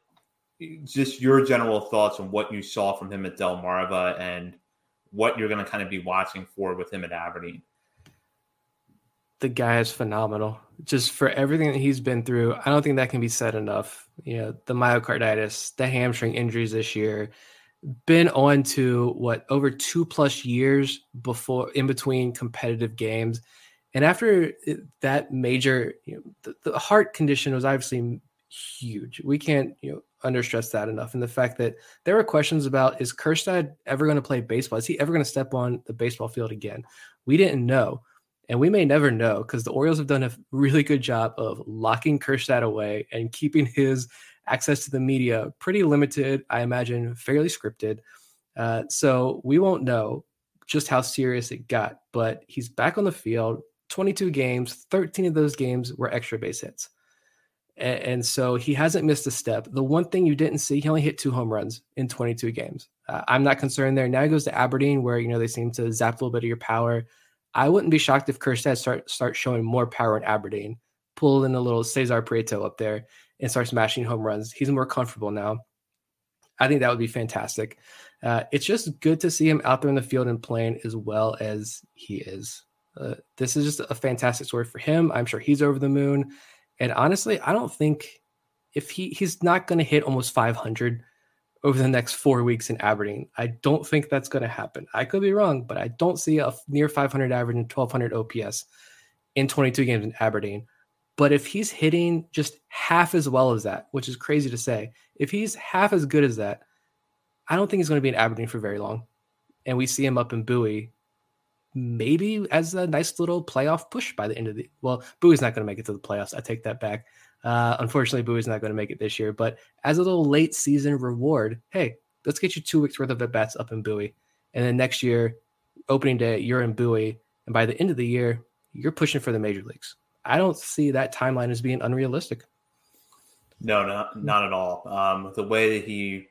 just your general thoughts on what you saw from him at Delmarva and what you're going to kind of be watching for with him at Aberdeen the guy is phenomenal. Just for everything that he's been through, I don't think that can be said enough. You know, the myocarditis, the hamstring injuries this year, been on to what over two plus years before in between competitive games. And after that major, you know, the, the heart condition was obviously huge. We can't, you know, understress that enough. And the fact that there were questions about is Kjerstad ever going to play baseball? Is he ever going to step on the baseball field again? We didn't know. And we may never know because the Orioles have done a really good job of locking Kjerstad away and keeping his access to the media pretty limited. I imagine fairly scripted. Uh, so we won't know just how serious it got. But he's back on the field. 22 games, 13 of those games were extra base hits. And, and so he hasn't missed a step. The one thing you didn't see, he only hit two home runs in 22 games. Uh, I'm not concerned there. Now he goes to Aberdeen, where you know they seem to zap a little bit of your power. I wouldn't be shocked if Kjerstad start start showing more power in Aberdeen, pull in a little Cesar Prieto up there and start smashing home runs. He's more comfortable now. I think that would be fantastic. Uh, it's just good to see him out there in the field and playing as well as he is. Uh, this is just a fantastic story for him. I'm sure he's over the moon. And honestly, I don't think if he he's not going to hit almost 500 over the next four weeks in Aberdeen. I don't think that's going to happen. I could be wrong, but I don't see a near 500 average and 1200 OPS in 22 games in Aberdeen. But if he's hitting just half as well as that, which is crazy to say, if he's half as good as that, I don't think he's going to be in Aberdeen for very long. And we see him up in Bowie, maybe as a nice little playoff push by the end of the. Well, Bowie's not going to make it to the playoffs. I take that back. Uh, unfortunately, Bowie's not going to make it this year. But as a little late season reward, hey, let's get you two weeks worth of at bats up in Bowie, and then next year, opening day, you're in Bowie, and by the end of the year, you're pushing for the major leagues. I don't see that timeline as being unrealistic. No, not not at all. Um, the way that he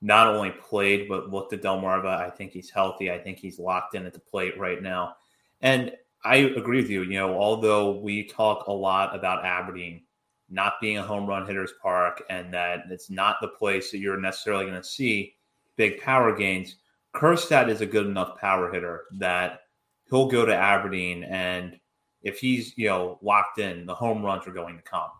not only played but looked at Delmarva, I think he's healthy. I think he's locked in at the plate right now, and I agree with you. You know, although we talk a lot about Aberdeen not being a home run hitter's park and that it's not the place that you're necessarily going to see big power gains. Kjerstad is a good enough power hitter that he'll go to Aberdeen and if he's you know locked in, the home runs are going to come.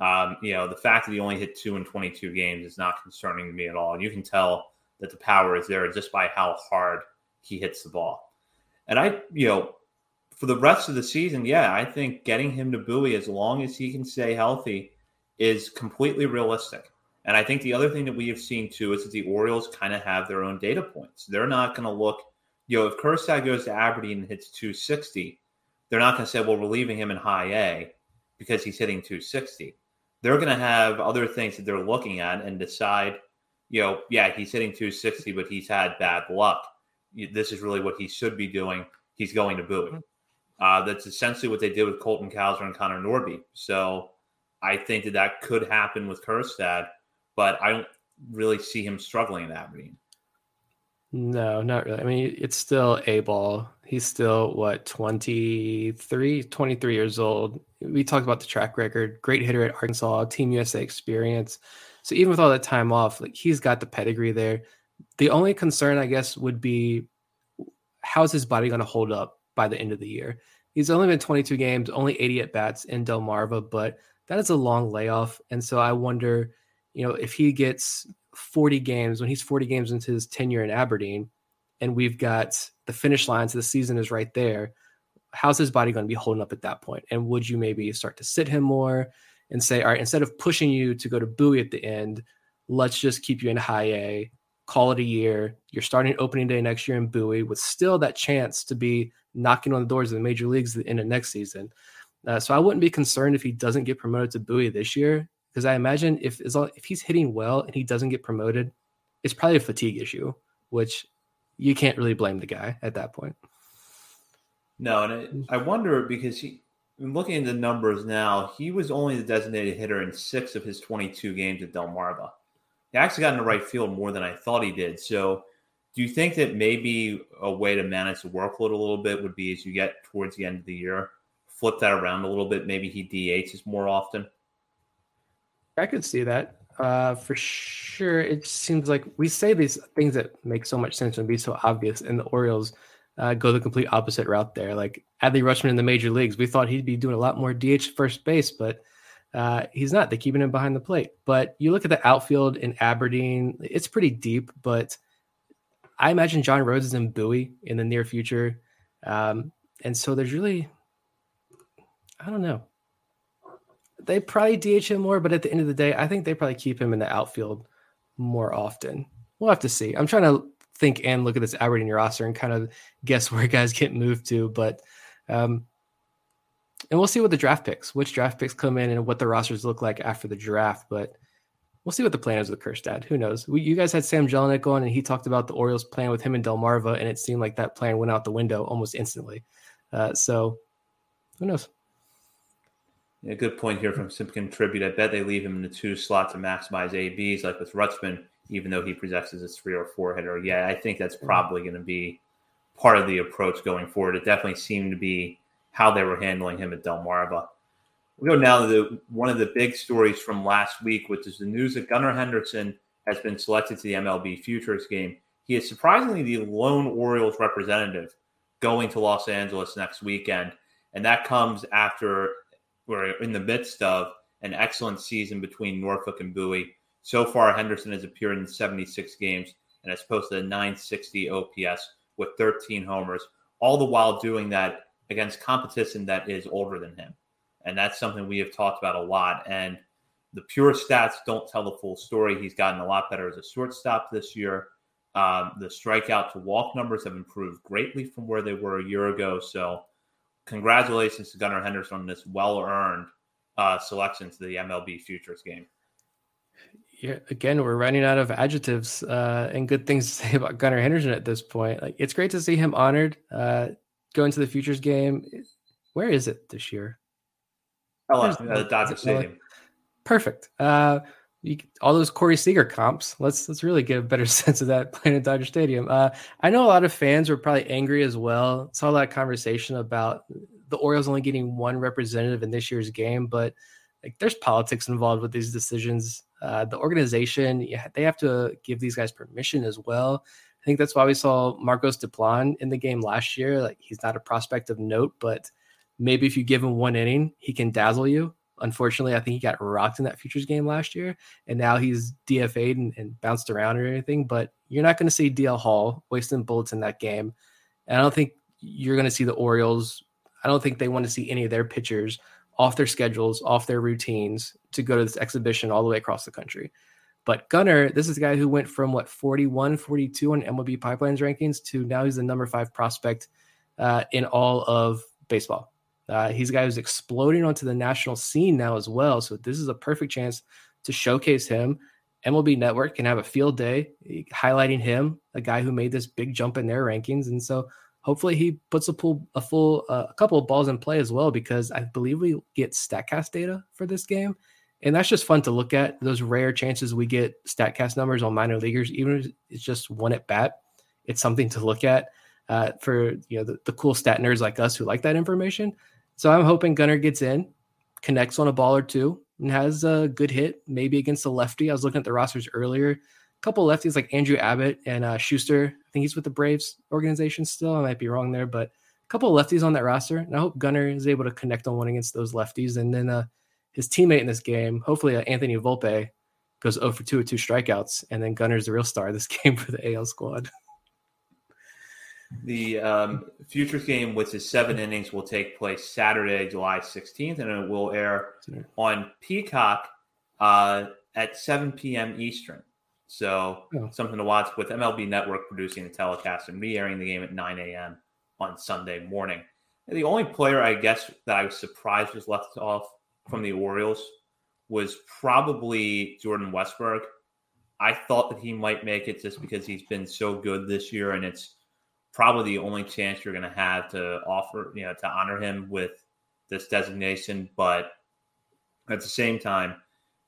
Um, you know the fact that he only hit two in 22 games is not concerning to me at all. And you can tell that the power is there just by how hard he hits the ball. And I, you know, for the rest of the season, yeah, I think getting him to Bowie as long as he can stay healthy is completely realistic. And I think the other thing that we have seen too is that the Orioles kind of have their own data points. They're not going to look, you know, if Kjerstad goes to Aberdeen and hits 260, they're not going to say, well, we're leaving him in high A because he's hitting 260. They're going to have other things that they're looking at and decide, you know, yeah, he's hitting 260, but he's had bad luck. This is really what he should be doing. He's going to Bowie. Mm-hmm. Uh, that's essentially what they did with Colton Cowser and Connor Norby. So I think that that could happen with Kjerstad, but I don't really see him struggling in Aberdeen. No, not really. I mean, it's still a ball. He's still what 23, 23 years old. We talked about the track record, great hitter at Arkansas, Team USA experience. So even with all that time off, like he's got the pedigree there. The only concern, I guess, would be how's his body going to hold up by the end of the year. He's only been 22 games, only 80 at bats in Delmarva, but that is a long layoff. And so I wonder, you know, if he gets 40 games when he's 40 games into his tenure in Aberdeen, and we've got the finish line, so the season is right there. How's his body going to be holding up at that point? And would you maybe start to sit him more and say, all right, instead of pushing you to go to Bowie at the end, let's just keep you in high A, call it a year. You're starting opening day next year in Bowie with still that chance to be knocking on the doors of the major leagues in the next season. Uh, so I wouldn't be concerned if he doesn't get promoted to Bowie this year, because I imagine if if he's hitting well and he doesn't get promoted, it's probably a fatigue issue, which you can't really blame the guy at that point. No, and it, I wonder because he, looking at the numbers now, he was only the designated hitter in six of his 22 games at Delmarva. He actually got in the right field more than I thought he did. So do you think that maybe a way to manage the workload a little bit would be as you get towards the end of the year, flip that around a little bit? Maybe he DHs more often. I could see that uh, for sure. It seems like we say these things that make so much sense and be so obvious, and the Orioles uh, go the complete opposite route there. Like Adley Rutschman in the major leagues, we thought he'd be doing a lot more DH first base, but uh, he's not. They're keeping him behind the plate. But you look at the outfield in Aberdeen; it's pretty deep, but I imagine John Rhodes is in Bowie in the near future. Um, and so there's really, I don't know. They probably DH him more, but at the end of the day, I think they probably keep him in the outfield more often. We'll have to see. I'm trying to think and look at this Aberdeen roster and kind of guess where guys get moved to, but um, and we'll see what the draft picks, which draft picks come in, and what the rosters look like after the draft. But we'll see what the plan is with Kjerstad. Who knows? We, you guys had Sam Jelinek on, and he talked about the Orioles plan with him and Delmarva, and it seemed like that plan went out the window almost instantly. Uh, so, who knows? A good point here from Simpkin Tribute. I bet they leave him in the two slot to maximize ABs, like with Rutschman, even though he possesses a three or four hitter. Yeah, I think that's probably going to be part of the approach going forward. It definitely seemed to be how they were handling him at Delmarva. We go now to the, one of the big stories from last week, which is the news that Gunnar Henderson has been selected to the MLB Futures game. he is surprisingly the lone Orioles representative going to Los Angeles next weekend. And that comes after we're in the midst of an excellent season between Norfolk and Bowie. So far, Henderson has appeared in 76 games and has posted a 960 OPS with 13 homers, all the while doing that against competition that is older than him. And that's something we have talked about a lot. And the pure stats don't tell the full story. He's gotten a lot better as a shortstop this year. Um, the strikeout to walk numbers have improved greatly from where they were a year ago. So, congratulations to Gunnar Henderson on this well earned uh, selection to the MLB Futures game. Yeah, again, we're running out of adjectives uh, and good things to say about Gunnar Henderson at this point. Like, it's great to see him honored. Uh, going to the Futures game. Where is it this year? LA, uh, Dodger Stadium. Perfect. Uh, you, all those Corey Seager comps. Let's let's really get a better sense of that playing at Dodger Stadium. Uh, I know a lot of fans were probably angry as well. Saw a lot of conversation about the Orioles only getting one representative in this year's game, but like there's politics involved with these decisions. Uh, the organization, yeah, they have to give these guys permission as well. I think that's why we saw Marcos Diplan in the game last year. Like he's not a prospect of note, but maybe if you give him one inning, he can dazzle you. Unfortunately, I think he got rocked in that futures game last year, and now he's DFA'd and, and bounced around or anything. But you're not going to see DL Hall wasting bullets in that game. And I don't think you're going to see the Orioles. I don't think they want to see any of their pitchers off their schedules, off their routines to go to this exhibition all the way across the country. But Gunnar, this is a guy who went from what 41, 42 on MLB Pipelines rankings to now he's the number five prospect uh, in all of baseball. Uh, he's a guy who's exploding onto the national scene now as well. So this is a perfect chance to showcase him. MLB Network can have a field day highlighting him, a guy who made this big jump in their rankings, and so hopefully he puts a full a full uh, a couple of balls in play as well because I believe we get Statcast data for this game, and that's just fun to look at. Those rare chances we get Statcast numbers on minor leaguers, even if it's just one at bat, it's something to look at uh, for you know the, the cool stat nerds like us who like that information. So I'm hoping Gunnar gets in, connects on a ball or two, and has a good hit, maybe against a lefty. I was looking at the rosters earlier. A couple lefties like Andrew Abbott and uh, Shuster. I think he's with the Braves organization still. I might be wrong there, but a couple lefties on that roster. And I hope Gunnar is able to connect on one against those lefties. And then uh, his teammate in this game, hopefully uh, Anthony Volpe, goes 0 for 2 with two strikeouts. And then Gunnar's the real star of this game for the AL squad. The um, Futures game, which is seven innings, will take place Saturday, July 16th, and it will air on Peacock uh, at 7 p.m. Eastern. So oh. something to watch with MLB Network producing the telecast and me airing the game at 9 a.m. on Sunday morning. And the only player I guess that I was surprised was left off from the Orioles was probably Jordan Westburg. I thought that he might make it just because he's been so good this year, and it's probably the only chance you're going to have to offer, you know, to honor him with this designation. But at the same time,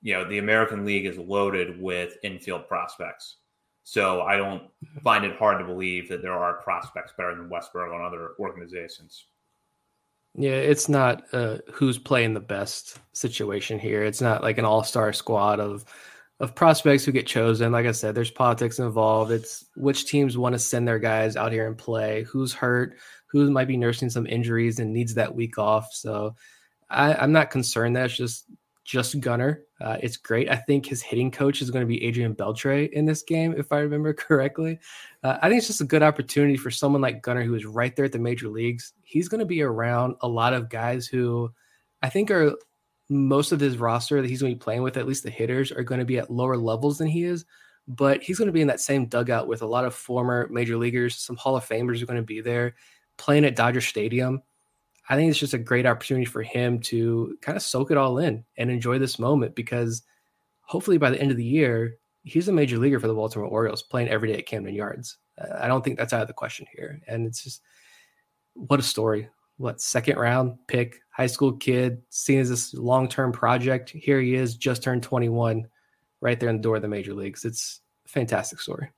you know, the American League is loaded with infield prospects. So I don't find it hard to believe that there are prospects better than Westburg on other organizations. Yeah, it's not uh, who's playing the best situation here. It's not like an all-star squad of of prospects who get chosen. Like I said, there's politics involved. It's which teams want to send their guys out here and play, who's hurt, who might be nursing some injuries and needs that week off. So I, am not concerned that it's just just Gunnar. Uh, it's great. I think his hitting coach is going to be Adrian Beltre in this game, if I remember correctly. Uh, I think it's just a good opportunity for someone like Gunnar, who is right there at the major leagues. He's going to be around a lot of guys who I think are most of his roster that he's going to be playing with, at least the hitters, are going to be at lower levels than he is. But he's going to be in that same dugout with a lot of former major leaguers. Some Hall of Famers are going to be there playing at Dodger Stadium. I think it's just a great opportunity for him to kind of soak it all in and enjoy this moment because hopefully by the end of the year, he's a major leaguer for the Baltimore Orioles playing every day at Camden Yards. I don't think that's out of the question here. And it's just what a story what second round pick, high school kid, seen as this long term project. Here he is, just turned 21, right there in the door of the major leagues. It's a fantastic story.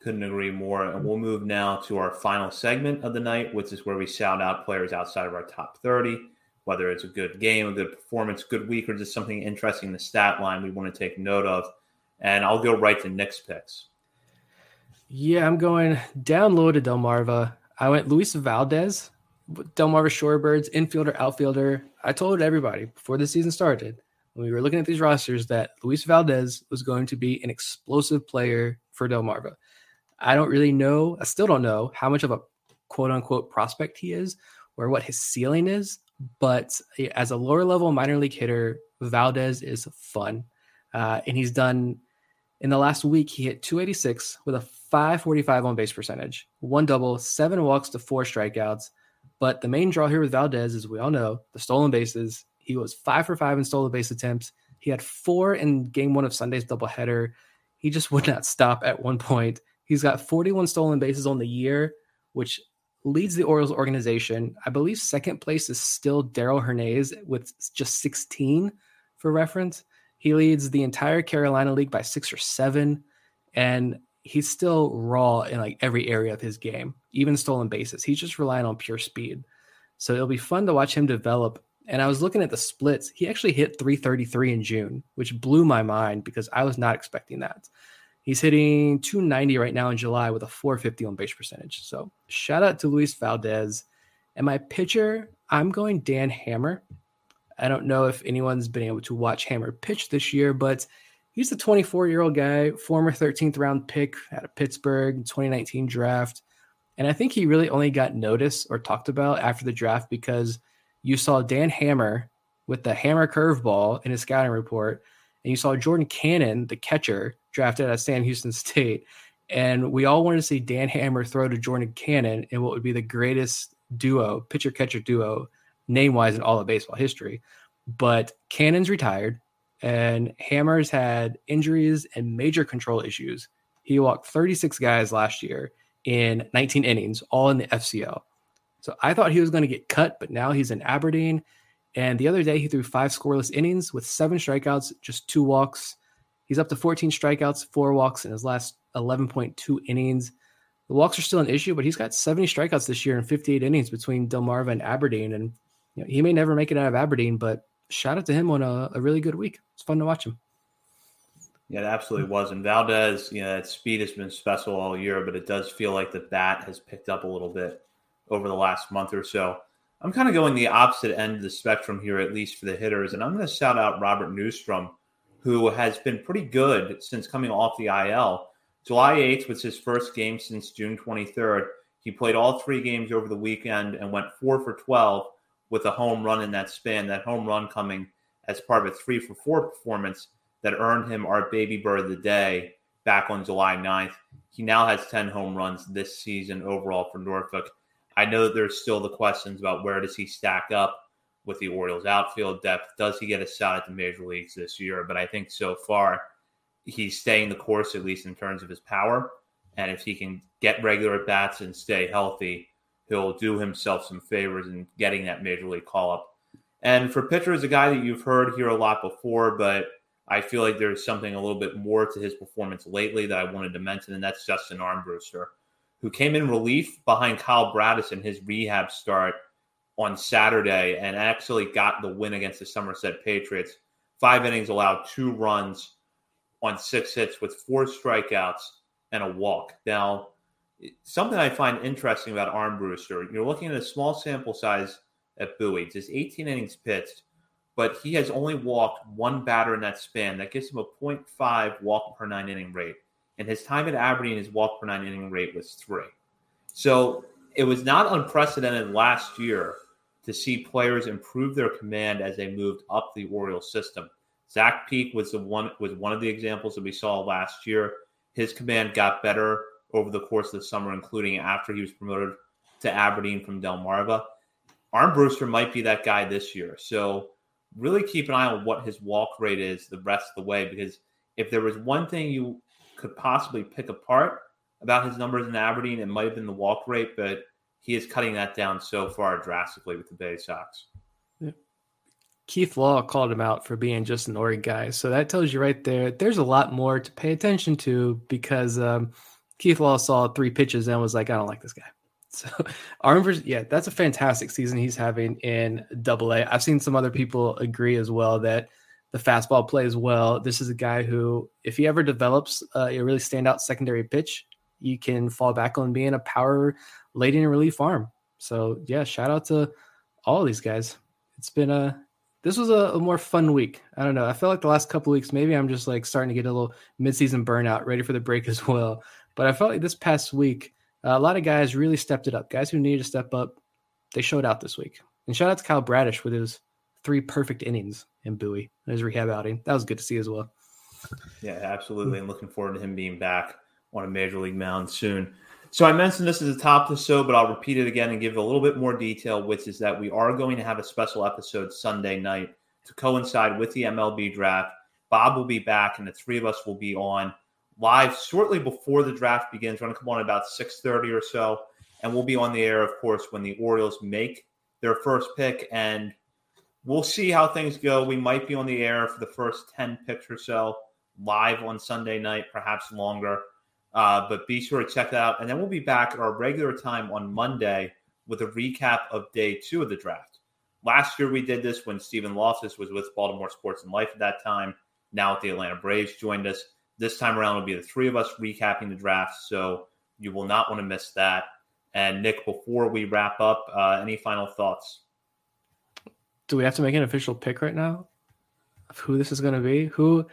Couldn't agree more. And we'll move now to our final segment of the night, which is where we shout out players outside of our top 30, whether it's a good game, a good performance, good week, or just something interesting in the stat line we want to take note of. And I'll go right to Nick's picks. Yeah, I'm going down low to Delmarva. I went Luis Valdez, Delmarva Shorebirds, infielder, outfielder. I told everybody before the season started when we were looking at these rosters that Luis Valdez was going to be an explosive player for Delmarva. I don't really know, I still don't know how much of a quote unquote prospect he is or what his ceiling is, but as a lower level minor league hitter, Valdez is fun. Uh, and he's done in the last week, he hit 286 with a 545 on base percentage, one double, seven walks to four strikeouts. But the main draw here with Valdez, as we all know, the stolen bases. He was five for five in stolen base attempts. He had four in game one of Sunday's doubleheader. He just would not stop at one point. He's got 41 stolen bases on the year, which leads the Orioles organization. I believe second place is still Darell Hernaiz with just 16 for reference. He leads the entire Carolina League by six or seven, and he's still raw in like every area of his game, even stolen bases. He's just relying on pure speed. So it'll be fun to watch him develop. And I was looking at the splits. He actually hit 333 in June, which blew my mind because I was not expecting that. He's hitting 290 right now in July with a 450 on base percentage. So shout out to Luis Valdez. And my pitcher, I'm going Dan Hammer. I don't know if anyone's been able to watch Hammer pitch this year, but he's a 24 year old guy, former 13th round pick out of Pittsburgh 2019 draft. And I think he really only got noticed or talked about after the draft because you saw Dan Hammer with the hammer curveball in his scouting report, and you saw Jordan Cannon, the catcher, drafted at Sam Houston State. And we all wanted to see Dan Hammer throw to Jordan Cannon in what would be the greatest duo, pitcher catcher duo name wise in all of baseball history. But Cannon's retired, and Hammers had injuries and major control issues. He walked 36 guys last year in 19 innings, all in the FCO. So I thought he was going to get cut, but now he's in Aberdeen. And the other day, he threw five scoreless innings with seven strikeouts, just two walks. He's up to 14 strikeouts, four walks in his last 11.2 innings. The walks are still an issue, but he's got 70 strikeouts this year in 58 innings between Delmarva and Aberdeen. And you know, he may never make it out of Aberdeen, but shout out to him on a, a really good week. It's fun to watch him. Yeah, it absolutely was. And Valdez, you know, that speed has been special all year, but it does feel like the bat has picked up a little bit over the last month or so. I'm kind of going the opposite end of the spectrum here, at least for the hitters. And I'm going to shout out Robert Neustrom, who has been pretty good since coming off the IL. July 8th was his first game since June 23rd. He played all three games over the weekend and went four for 12 with a home run in that span, that home run coming as part of a three for four performance that earned him our baby bird of the day back on July 9th. He now has 10 home runs this season overall for Norfolk. I know that there's still the questions about where does he stack up with the Orioles outfield depth? Does he get a shot at the major leagues this year? But I think so far he's staying the course, at least in terms of his power. And if he can get regular at bats and stay healthy, he'll do himself some favors in getting that major league call up. And for pitchers, a guy that you've heard here a lot before, but I feel like there's something a little bit more to his performance lately that I wanted to mention, and that's Justin Armbruster, who came in relief behind Kyle Bradish in his rehab start on Saturday and actually got the win against the Somerset Patriots. Five innings allowed two runs on six hits with four strikeouts and a walk. Now, something I find interesting about Armbruster, you're looking at a small sample size at Bowie. It's 18 innings pitched, but he has only walked one batter in that span. That gives him a 0.5 walk per nine inning rate. And his time at Aberdeen, his walk per nine inning rate was three. So it was not unprecedented last year to see players improve their command as they moved up the Orioles system. Zach Peek was the one was one of the examples that we saw last year. His command got better over the course of the summer, including after he was promoted to Aberdeen from Delmarva. Armbruster might be that guy this year. So really keep an eye on what his walk rate is the rest of the way, because if there was one thing you could possibly pick apart about his numbers in Aberdeen, it might have been the walk rate, but he is cutting that down so far drastically with the Bay Sox. Keith Law called him out for being just an org guy. So that tells you right there, there's a lot more to pay attention to because um, Keith Law saw three pitches and was like, I don't like this guy. So Armbruster, yeah, that's a fantastic season he's having in Double A. I've seen some other people agree as well that the fastball plays well. This is a guy who, if he ever develops uh, a really standout secondary pitch, you can fall back on being a power late in relief arm. So yeah, shout out to all these guys. It's been a this was a, a, more fun week. I don't know. I feel like the last couple weeks, maybe I'm just like starting to get a little midseason burnout, ready for the break as well. But I felt like this past week, uh, a lot of guys really stepped it up. Guys who needed to step up, they showed out this week. And shout out to Kyle Bradish with his three perfect innings in Bowie, and his rehab outing. That was good to see as well. Yeah, absolutely. And looking forward to him being back on a major league mound soon. So I mentioned this at the top of the show, but I'll repeat it again and give a little bit more detail, which is that we are going to have a special episode Sunday night to coincide with the MLB draft. Bob will be back, and the three of us will be on live shortly before the draft begins. We're going to come on about six thirty or so, and we'll be on the air, of course, when the Orioles make their first pick, and we'll see how things go. We might be on the air for the first ten picks or so live on Sunday night, perhaps longer. Uh, but be sure to check that out. And then we'll be back at our regular time on Monday with a recap of day two of the draft. Last year we did this when Stephen Loftus was with Baltimore Sports and Life at that time. Now the Atlanta Braves joined us. This time around will be the three of us recapping the draft. So you will not want to miss that. And Nick, before we wrap up, uh, any final thoughts? Do we have to make an official pick right now of who this is going to be? Who,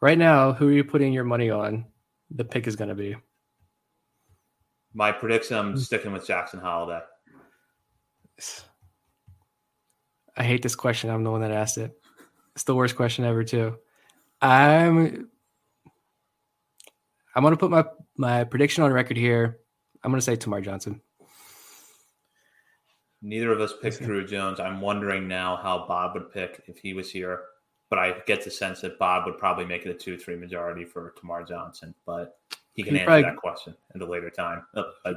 right now, who are you putting your money on the pick is going to be? My prediction: I'm hmm. sticking with Jackson Holliday. I hate this question. I'm the one that asked it. It's the worst question ever, too. I'm I'm gonna put my my prediction on record here. I'm gonna say Termarr Johnson. Neither of us picked Drew Jones. I'm wondering now how Bob would pick if he was here but I get the sense that Bob would probably make it a two three majority for Termarr Johnson, but he can he'd answer probably, that question at a later time. Uh,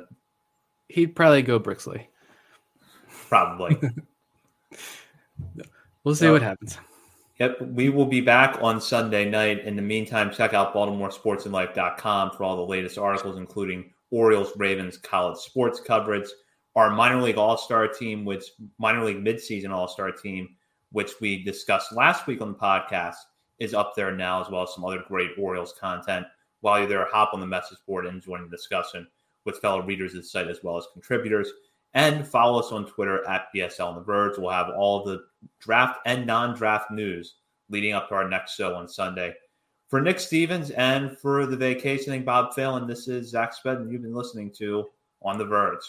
he'd probably go Brooks Lee. Probably. we'll see so, what happens. Yep, we will be back on Sunday night. In the meantime, check out BaltimoreSportsAndLife.com for all the latest articles, including Orioles, Ravens, college sports coverage, our minor league All Star team, which minor league midseason All Star team which we discussed last week on the podcast, is up there now, as well as some other great Orioles content. While you're there, hop on the message board and join the discussion with fellow readers of the site as well as contributors. And follow us on Twitter at BSL on the Verge. We'll have all the draft and non draft news leading up to our next show on Sunday. For Nick Stevens and for the vacationing Bob Phelan, this is Zach Spedden you've been listening to On the Verge.